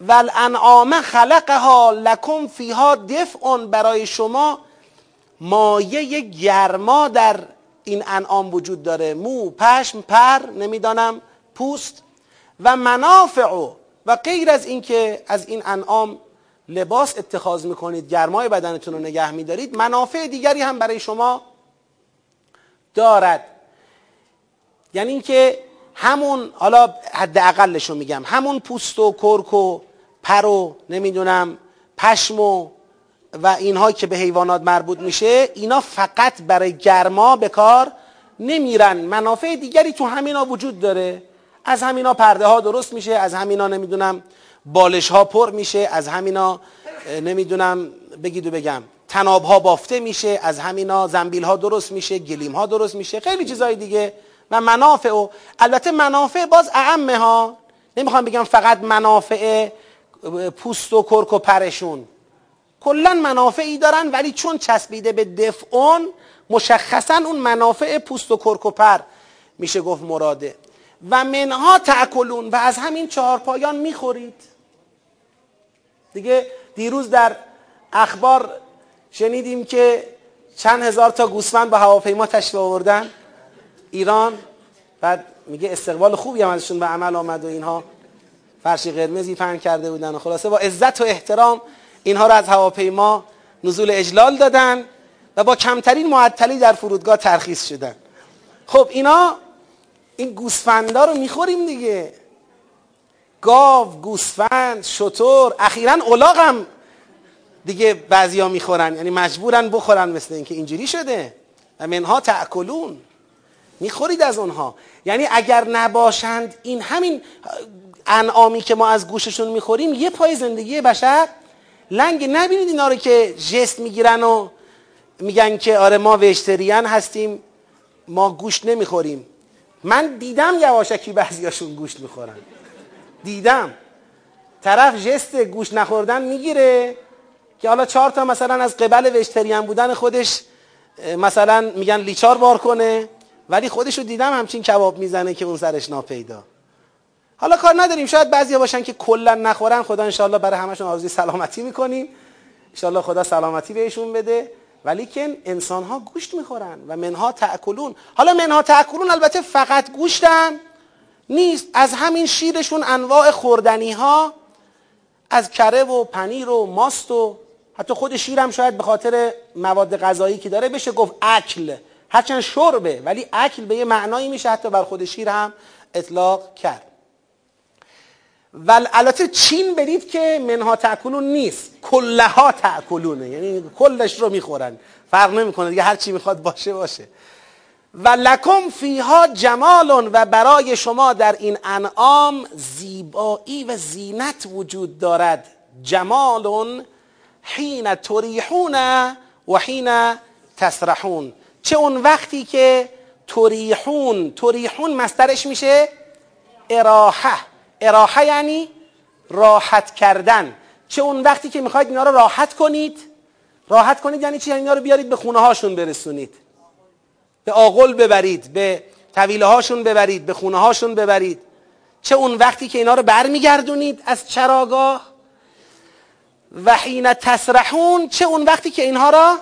والانعام خلقها لکم فیها دفع برای شما مایه گرما در این انعام وجود داره. مو پشم پر نمی‌دانم پوست و منافع و غیر از اینکه از این انعام لباس اتخاذ می‌کنید گرمای بدنتون رو نگه میدارید منافع دیگری هم برای شما دارد. یعنی اینکه همون حالا حداقلش رو میگم همون پوست و کرک و پر و نمی‌دونم پشم و و اینها که به حیوانات مربوط میشه اینا فقط برای گرما به کار نمیرن. منافع دیگری تو همینا وجود داره. از همینا پرده ها درست میشه از همینا نمی‌دونم بالش ها پر میشه از همینا نمی‌دونم بگید و بگم. تناب ها بافته میشه از همینا زنبیل ها درست میشه گلیم ها درست میشه خیلی چیزای دیگه. و منافع و البته منافع باز اعمه ها. نمی‌خوام بگم فقط منافع پوست و کرک و پرشون. کلا منافعی دارن ولی چون چسبیده به دفعون مشخصا اون منافع پوست و کرک و پر میشه گفت مراده. و منها تأکلون و از همین چهار پایان می‌خورید. دیگه دیروز در اخبار شنیدیم که چند هزار تا گوسفند با هواپیما تشریف آوردن. ایران بعد میگه استقبال خوبی هم ازشون به عمل آمد و اینها. فرشی قرمزی پهن کرده بودن و خلاصه با عزت و احترام اینها رو از هواپیما نزول اجلال دادن و با کمترین معطلی در فرودگاه ترخیص شدن. خب اینا این گوسفندا رو می‌خوریم دیگه. گاو گوسفند شطور اخیرا الاغ هم دیگه بعضیا می‌خورن. یعنی مجبورن بخورن مثل اینکه اینجوری شده. و منها تاکلون می‌خورید از اونها. یعنی اگر نباشند این همین انعامی که ما از گوششون می‌خوریم یه پای زندگی بشر. لنگ نبینید اینا رو که جست می‌گیرن و میگن که آره ما وشتریان هستیم ما گوشت نمی‌خوریم. من دیدم یواشکی بعضیاشون گوشت می‌خورن. دیدم. طرف جست گوشت نخوردن می‌گیره. که حالا چهار تا مثلا از قبل وشتریان بودن خودش مثلا میگن لیچار بار کنه ولی خودشو دیدم همچین کباب می‌زنه که اون سرش ناپیدا. حالا کار نداریم شاید بعضیا باشن که کلا نخورن خدا انشالله برای همشون آرزوی سلامتی می‌کنیم. انشالله خدا سلامتی بهشون بده. ولی که انسان ها گوشت می‌خورن و منها تاکلون حالا منها تاکلون البته فقط گوشتن نیست. از همین شیرشون انواع خوردنی ها از کره و پنیر و ماست و حتی خود شیرم شاید به خاطر مواد غذایی که داره بشه گفت اکل. هرچند شربه ولی اکل به یه معنایی میشه حتی بر خود شیر هم اطلاق کرد. و البته چین برید که منها تاکلون نیست کلها تاکلونه یعنی کلش رو می‌خورن. فرق نمی‌کنه دیگه هر چی می‌خواد باشه باشه. و لکم فیها جمال و برای شما در این انعام زیبایی و زینت وجود دارد. جمال حین تریحون و حین تسرحون. چه اون وقتی که تریحون تریحون مسترش میشه اراحه. اراحه یعنی راحت کردن. چه اون وقتی که می‌خواید اینا رو راحت کنید. راحت کنید یعنی چی؟ یعنی اینا رو بیارید به خونه هاشون برسونید. به آقل ببرید به طویله هاشون ببرید به خونه هاشون ببرید. چه اون وقتی که اینا رو برمیگردونید از چراگاه و حین تسرحون چه اون وقتی که اینها را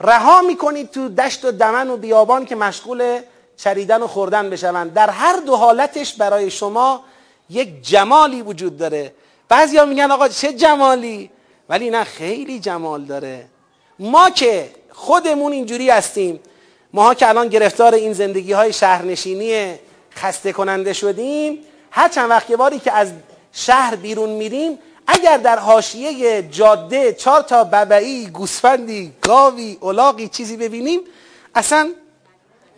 رها می‌کنید تو دشت و دمن و بیابان که مشغول چریدن و خوردن بشوند. در هر دو حالتش برای شما یک جمالی وجود داره. بعضیا میگن آقا چه جمالی؟ ولی نه خیلی جمال داره. ما که خودمون اینجوری هستیم ماها که الان گرفتار این زندگی های شهرنشینی خسته کننده شدیم هر چند وقت باری که از شهر بیرون میریم اگر در حاشیه جاده چهار تا ببعی گوسفندی گاوی الاغی چیزی ببینیم اصلا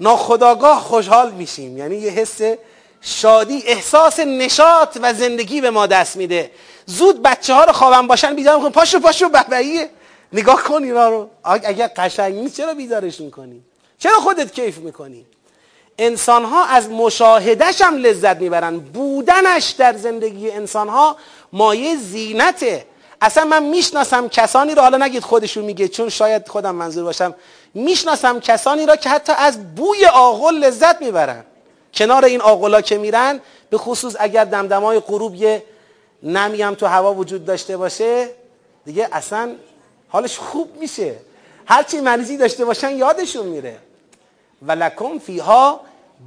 ناخداگاه خوشحال میشیم. یعنی یه حس شادی احساس نشاط و زندگی به ما دست میده. زود بچه ها رو خوابم باشن بیدار می‌کنیم پاشو پاشو ببعیه نگاه کن اینا رو. اگر قشنگ نیست چرا بیدارش می‌کنی؟ چرا خودت کیف می‌کنی؟ انسان ها از مشاهدش هم لذت می‌برن. بودنش در زندگی انسان ها مایه زینته. اصلا من می‌شناسم کسانی رو حالا نگید خودشون میگه چون شاید خودم منظور باشم. می‌شناسم کسانی را که حتی از بوی آغل لذت می‌برن. کنار این آغلا که میرن به خصوص اگر دمدمای غروب یه نمی هم تو هوا وجود داشته باشه دیگه اصلا حالش خوب میشه. هرچی مریضی داشته باشن یادشون میره. ولکم فیها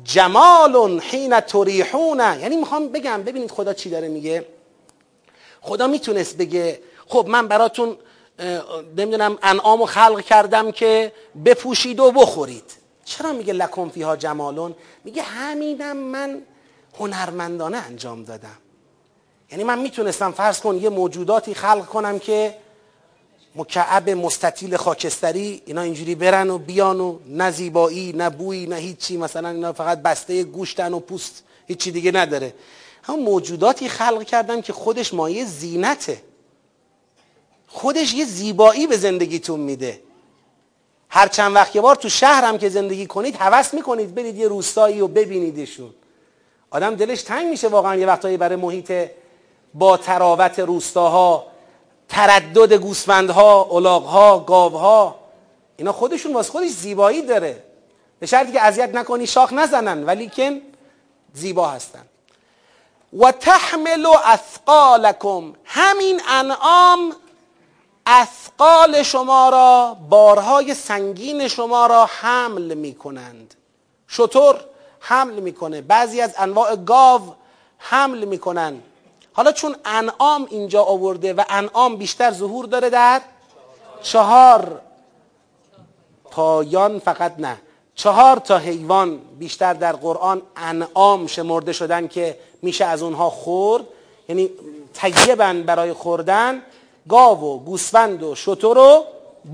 جمال حین تریحون. یعنی می‌خوام بگم ببینید خدا چی داره میگه. خدا می‌تونست بگه خب من براتون نمی‌دونم انعام و خلق کردم که بپوشید و بخورید. چرا میگه لکم فیها جمالون؟ میگه همینم من هنرمندانه انجام دادم. یعنی من می‌تونستم فرض کن یه موجوداتی خلق کنم که مکعب مستطیل خاکستری اینا اینجوری برن و بیان و نه زیبایی نه بویی نه هیچی. مثلا اینا فقط بسته گوشتن و پوست هیچی دیگه نداره. هم موجوداتی خلق کردم که خودش مایه زینته. خودش یه زیبایی به زندگیتون میده. هر چند وقت یه بار تو شهرم که زندگی کنید هوس می‌کنید برید یه روستایی و ببینیدشون. آدم دلش تنگ میشه واقعا یه وقتایی برای محیط با تراوت روستاها تردد گوسفندها الاغها گاوها. اینا خودشون واسه خودش زیبایی داره. به شرطی که اذیت نکنی شاخ نزنن ولی کن زیبا هستن. و تحمل اثقالکم همین انعام اثقال شما را بارهای سنگین شما را حمل می کنند شطور حمل می‌کنه. بعضی از انواع گاو حمل می‌کنن. حالا چون انعام اینجا آورده و انعام بیشتر ظهور داره در چهار پایان فقط نه چهار تا حیوان بیشتر در قرآن انعام شمرده شدن که میشه از اونها خورد. یعنی طیبن برای خوردن گاو و گوسفند و شتر و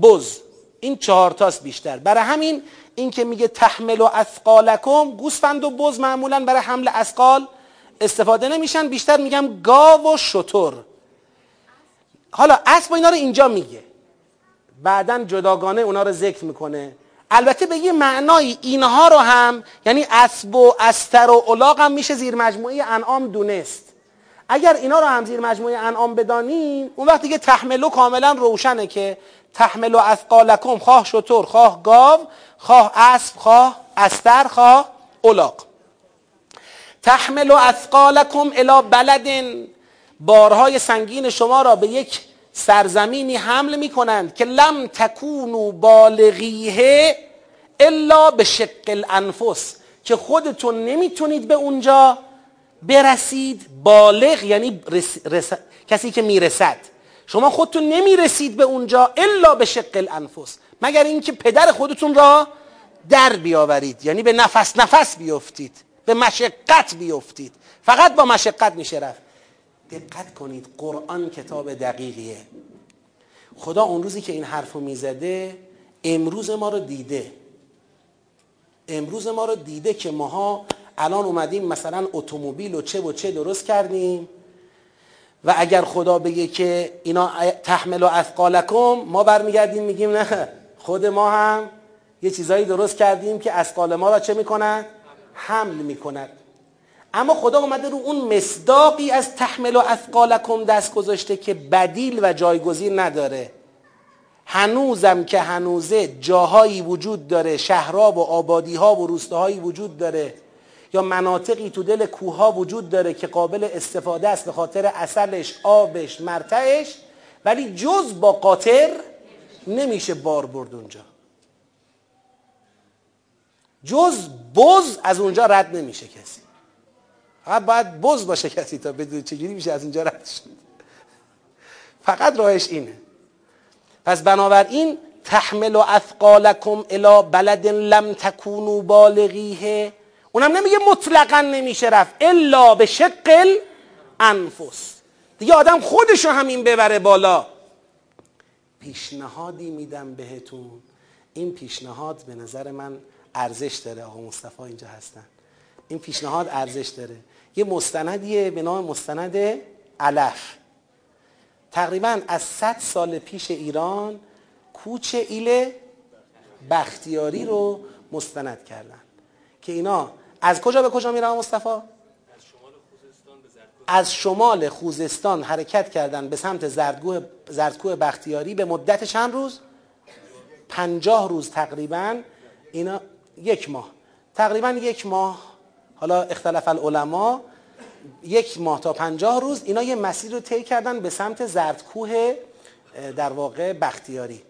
بز. این چهار تاست بیشتر. برای همین این که میگه تحمل و اثقالکم گوسفند و بز معمولا برای حمل اثقال استفاده نمیشن. بیشتر میگم گاو و شتر حالا اسب اینا رو اینجا میگه. بعدا جداگانه اونا رو ذکر می‌کنه. البته به یه معنای اینها رو هم یعنی اسب و استر و الاغ هم میشه زیر مجموعه انعام دونست. اگر اینا رو هم زیر مجموعه انعام بدانیم اون وقت دیگه تحملو کاملا روشنه که تحملو اثقالکم خواه شطور خواه گاو خواه اسب خواه استر خواه الاغ. تحملو اثقالکم الی بلدن. بارهای سنگین شما را به یک سرزمینی حمل می کنند که لم تکونو بالغیه الا به شق الانفس که خودتون نمی‌تونید به اونجا برسید. بالغ یعنی رس... کسی که می‌رسد. شما خودتون نمی‌رسید به اونجا الا به شق الانفس مگر اینکه پدر خودتون را در بیاورید یعنی به نفس نفس بیفتید به مشقت بیفتید فقط با مشقت میشه رفت. دقت کنید قرآن کتاب دقیقیه. خدا اون روزی که این حرفو می‌زده امروز ما رو دیده. امروز ما رو دیده که ماها الان اومدیم مثلا اتومبیل و چه و چه درست کردیم و اگر خدا بگه که اینا تحمل و اثقالکم ما برمیگردیم میگیم نه خود ما هم یه چیزایی درست کردیم که اثقال ما را چه می‌کنن؟ حمل می‌کند. اما خدا اومده رو اون مصداقی از تحمل و اثقالکم دست گذاشته که بدیل و جایگزین نداره. هنوزم که هنوزه جاهایی وجود داره شهرها و آبادی ها و روستاهایی وجود داره یا مناطقی تو دل کوه وجود داره که قابل استفاده است به خاطر اصلش آبش مرتعش ولی جز با قاطر نمیشه بار برد اونجا. جز بز از اونجا رد نمیشه کسی. فقط باید بز باشه کسی تا بدون چجوری میشه از اونجا رد شد. فقط راهش اینه. پس بنابراین تحمل و اثقالکم الى بلد لم تکونوا بالغیه. اونم نمیگه مطلقا نمیشه رفت الا به شقل انفس دیگه آدم خودشو همین ببره بالا. پیشنهادی میدم بهتون. این پیشنهاد به نظر من ارزش داره. آقا مصطفی اینجا هستن. این پیشنهاد ارزش داره. یه مستندیه به نام مستند علف تقریبا از 100 سال پیش ایران کوچ ایل بختیاری رو مستند کردن که اینا از کجا به کجا میرن مصطفی؟ از شمال خوزستان حرکت کردن به سمت زردگوه, زردگوه بختیاری به مدت چند روز؟ پنجاه روز تقریبا اینا یک ماه تقریبا یک ماه حالا اختلاف العلماء یک ماه تا پنجاه روز اینا یه مسیر رو طی کردن به سمت زردکوه در واقع بختیاری.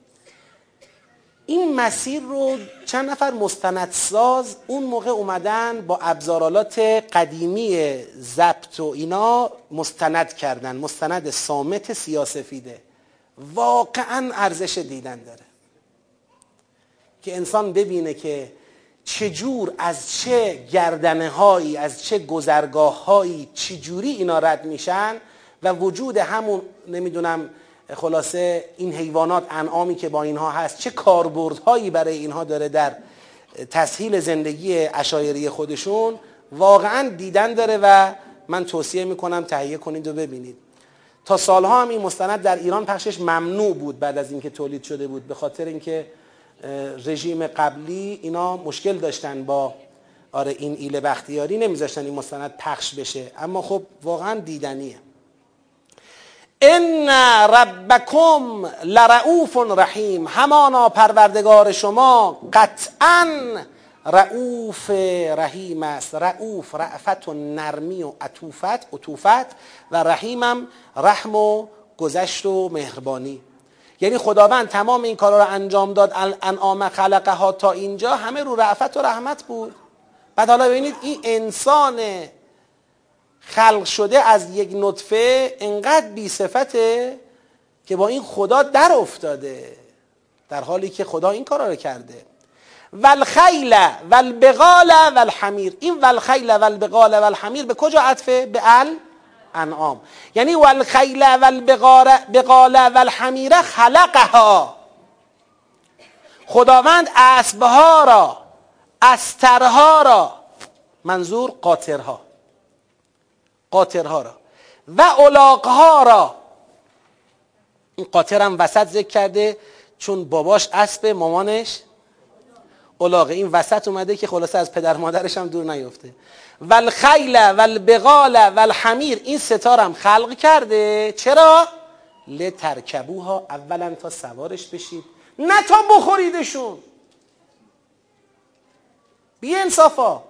این مسیر رو چند نفر مستندساز اون موقع اومدن با ابزارالات قدیمی ضبط و اینا مستند کردن. مستند سامت سیاسفیده. واقعا ارزش دیدن داره. که انسان ببینه که چجور از چه گردنه هایی از چه گذرگاه هایی چجوری اینا رد میشن و وجود همون نمی‌دونم خلاصه این حیوانات انعامی که با اینها هست چه کاربردهایی برای اینها داره در تسهیل زندگی اشایری خودشون واقعا دیدن داره و من توصیه می‌کنم تهیه کنید و ببینید. تا سالها هم این مستند در ایران پخشش ممنوع بود بعد از اینکه تولید شده بود به خاطر اینکه رژیم قبلی اینا مشکل داشتن با آره این ایل بختیاری. نمیذاشتن این مستند پخش بشه. اما خب واقعا دیدنیه. ان ربکم لرعوف رحیم. همانا پروردگار شما قطعا رعوف رحیم است. رعوف رعفت و نرمی و عطوفت عطوفت و رحیمم رحم و گذشت و مهربانی. یعنی خداوند تمام این کارا رو انجام داد انعام خلقه ها تا اینجا همه رو رعفت و رحمت بود. بعد حالا ببینید این انسان خلق شده از یک نطفه انقدر بی صفته که با این خدا در افتاده در حالی که خدا این کارا رو کرده. والخیل والبغال والحمیر. این والخیل والبغال والحمیر به کجا عطفه؟ به ال؟ انعام یعنی والخیل والبغال والحمیر خلقها. خداوند اسبها را استرها را منظور قاطرها. قاطرها را. و علاقها را. این قاطر هم وسط ذکر کرده چون باباش اسب مامانش. علاقه این وسط اومده که خلاصه از پدر مادرش هم دور نیفته. والخیل والبغال والحمیر این ستارم خلق کرده. چرا؟ لترکبوها اولا تا سوارش بشید. نه تا بخوریدشون. بی انصافا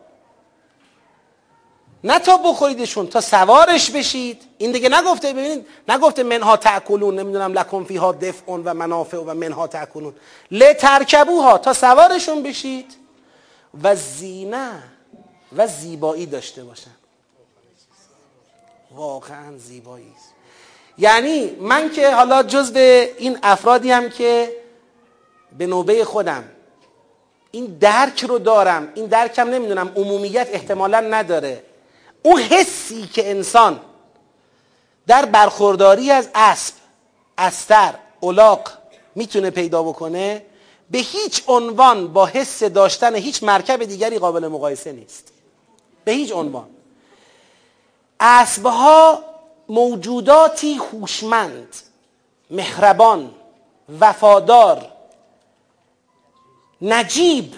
نه تا بخوریدشون تا سوارش بشید. این دیگه نگفته ببینید نگفته منها تاکلون نمی‌دونم لکن فیها دفع و منافع و منها تاکلون لترکبوها تا سوارشون بشید. و زینه و زیبایی داشته باشن. واقعا زیبایی. است یعنی من که حالا جز این افرادی هم که به نوبه خودم این درک رو دارم این درکم نمی‌دونم عمومیت احتمالا نداره. اون حسی که انسان در برخورداری از اسب استر الاق می‌تونه پیدا بکنه به هیچ عنوان با حس داشتن هیچ مرکب دیگری قابل مقایسه نیست. به هیچ عنوان. اسبها موجوداتی هوشمند مهربان وفادار نجیب.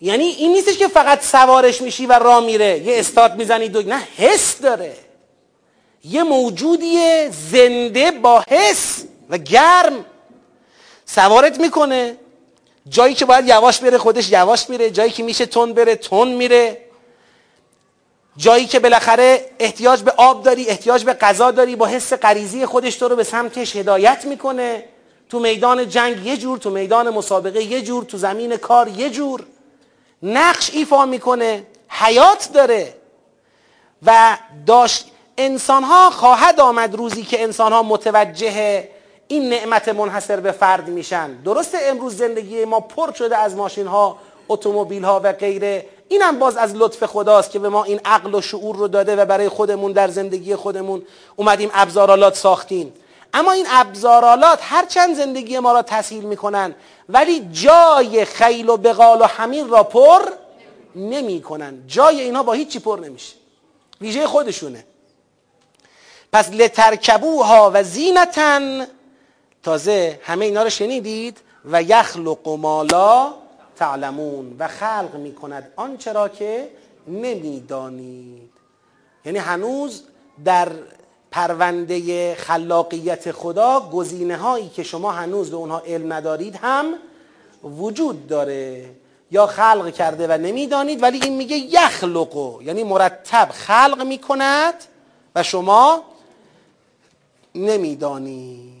یعنی این نیستش که فقط سوارش میشی و راه میره یه استارت می‌زنی دو نه حس داره. یه موجودی زنده با حس و گرم سوارت می‌کنه. جایی که باید یواش بره خودش یواش میره جایی که میشه تون بره تون میره. جایی که بالاخره احتیاج به آب داری احتیاج به غذا داری با حس غریزی خودش تو رو به سمتش هدایت می‌کنه. تو میدان جنگ یه جور تو میدان مسابقه یه جور تو زمین کار یه جور. نقش ایفا می‌کنه حیات داره. و داشت انسان ها خواهد آمد روزی که انسان ها متوجه این نعمت منحصر به فرد میشن. درسته امروز زندگی ما پر شده از ماشین ها اتومبیل ها و غیره. اینم باز از لطف خداست که به ما این عقل و شعور رو داده و برای خودمون در زندگی خودمون اومدیم ابزارالات ساختیم. اما این ابزارالات هرچند زندگی ما را تسهیل می‌کنن ولی جای خیل و بغال و همین را پر نمی‌کنن. جای اینها با هیچی پر نمیشه. ویژه خودشونه. پس لترکبوها و زینتن تازه همه اینا رو شنیدید؟ و یخلق مالا تعلمون. و خلق می‌کند آنچه را که نمی‌دانید. یعنی هنوز در پرونده خلاقیت خدا گزینه هایی که شما هنوز به اونها علم ندارید هم وجود داره. یا خلق کرده و نمی‌دانید ولی این میگه یخلقو یعنی مرتب خلق می‌کند و شما نمی‌دانید.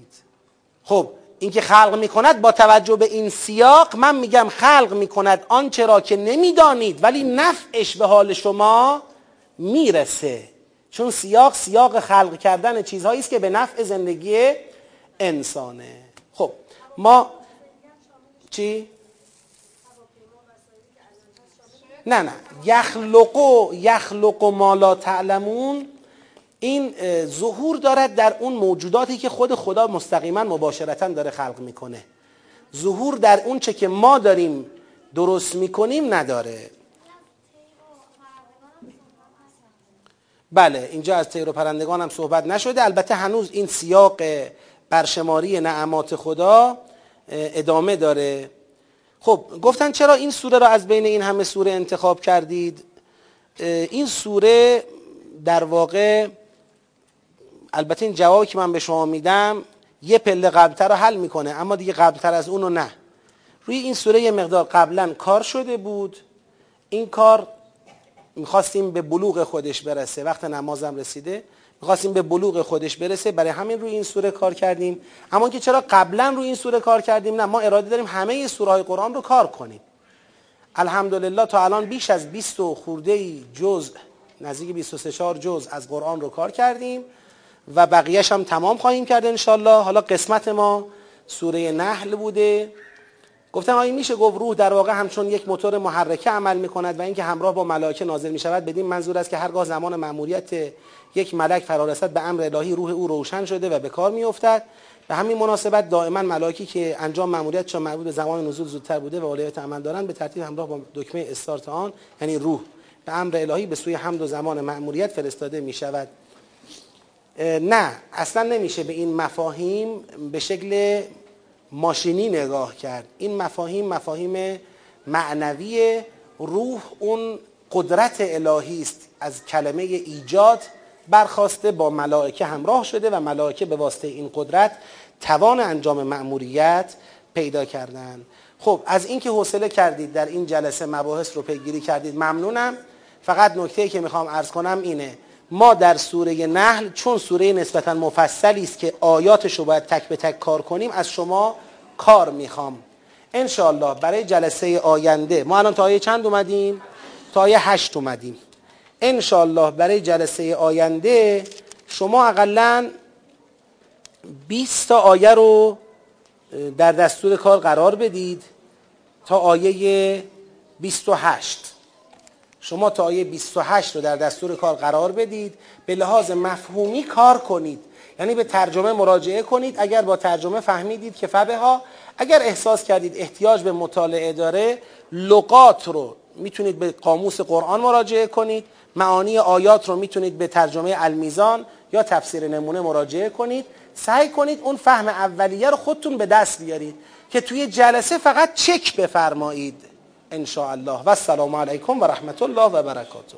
خب اینکه خلق می‌کند با توجه به این سیاق من میگم خلق می‌کند آنچه را که نمی‌دانید ولی نفعش به حال شما می‌رسه. چون سیاق سیاق خلق کردن چیزهایی است که به نفع زندگی انسانه. خب ما چی؟ نه نه. یخلقو یخلقو ما لا تعلمون این ظهور دارد در اون موجوداتی که خود خدا مستقیما مباشرتا داره خلق می‌کنه. ظهور در اون چه که ما داریم درست می‌کنیم نداره. بله اینجا از طیر و پرندگان هم صحبت نشده. البته هنوز این سیاق برشماری نعمات خدا ادامه داره. خب گفتن چرا این سوره را از بین این همه سوره انتخاب کردید؟ این سوره در واقع البته این جوابی که من به شما میدم یه پله قبلتر رو حل می‌کنه اما دیگه قبلتر از اونو نه. روی این سوره یه مقدار قبلا کار شده بود. این کار می‌خواستیم به بلوغ خودش برسه. وقت نمازم رسیده. می‌خواستیم به بلوغ خودش برسه. برای همین روی این سوره کار کردیم. اما که چرا قبلا روی این سوره کار کردیم نه ما اراده داریم همه سوره قرآن رو کار کنیم. الحمدلله تا الان بیش از 20 خورده جز نزدیک 23 جز از قرآن رو کار کردیم. و بقیهش هم تمام خواهیم کرد انشالله حالا قسمت ما سوره نحل بوده. گفتم آیا میشه گفت روح در واقع همچون یک موتور محرکه عمل می‌کند و اینکه همراه با ملائکه نازل می‌شود. بدین منظور است که هرگاه زمان مأموریت یک ملک فرا رسد به امر الهی روح او روشن شده و به کار میافتد. به همین مناسبت دائما ملائکی که انجام مأموریت چون مربوط به زمان نزول زودتر بوده و ولایت عمل دارن به ترتیب همراه با دکمه استارت آن یعنی روح به امر الهی به سوی حمد و زمان مأموریت فرستاده می شود نه اصلا نمیشه به این مفاهیم به شکل ماشینی نگاه کرد. این مفاهیم مفاهیم معنوی روح اون قدرت الهی است از کلمه ایجاد برخواسته با ملائکه همراه شده و ملائکه به واسطه این قدرت توان انجام مأموریت پیدا کردن. خب از اینکه حوصله کردید در این جلسه مباحث رو پیگیری کردید ممنونم. فقط نکته که می‌خوام عرض کنم اینه. ما در سوره نحل چون سوره نسبتا مفصلی است که آیاتش رو باید تک به تک کار کنیم از شما کار می‌خوام. انشالله برای جلسه آینده ما الان تا آیه چند اومدیم؟ تا آیه هشت اومدیم. انشالله برای جلسه آینده شما اقلا 20 تا آیه رو در دستور کار قرار بدید تا آیه 28 شما تا آیه 28 رو در دستور کار قرار بدید به لحاظ مفهومی کار کنید. یعنی به ترجمه مراجعه کنید. اگر با ترجمه فهمیدید که فبه ها اگر احساس کردید احتیاج به مطالعه داره لغات رو می‌تونید به قاموس قرآن مراجعه کنید معانی آیات رو می‌تونید به ترجمه المیزان یا تفسیر نمونه مراجعه کنید. سعی کنید اون فهم اولیه رو خودتون به دست بیارید که توی جلسه فقط چک بفرمایید. ان الله و السلام علیکم و رحمت الله و برکاته.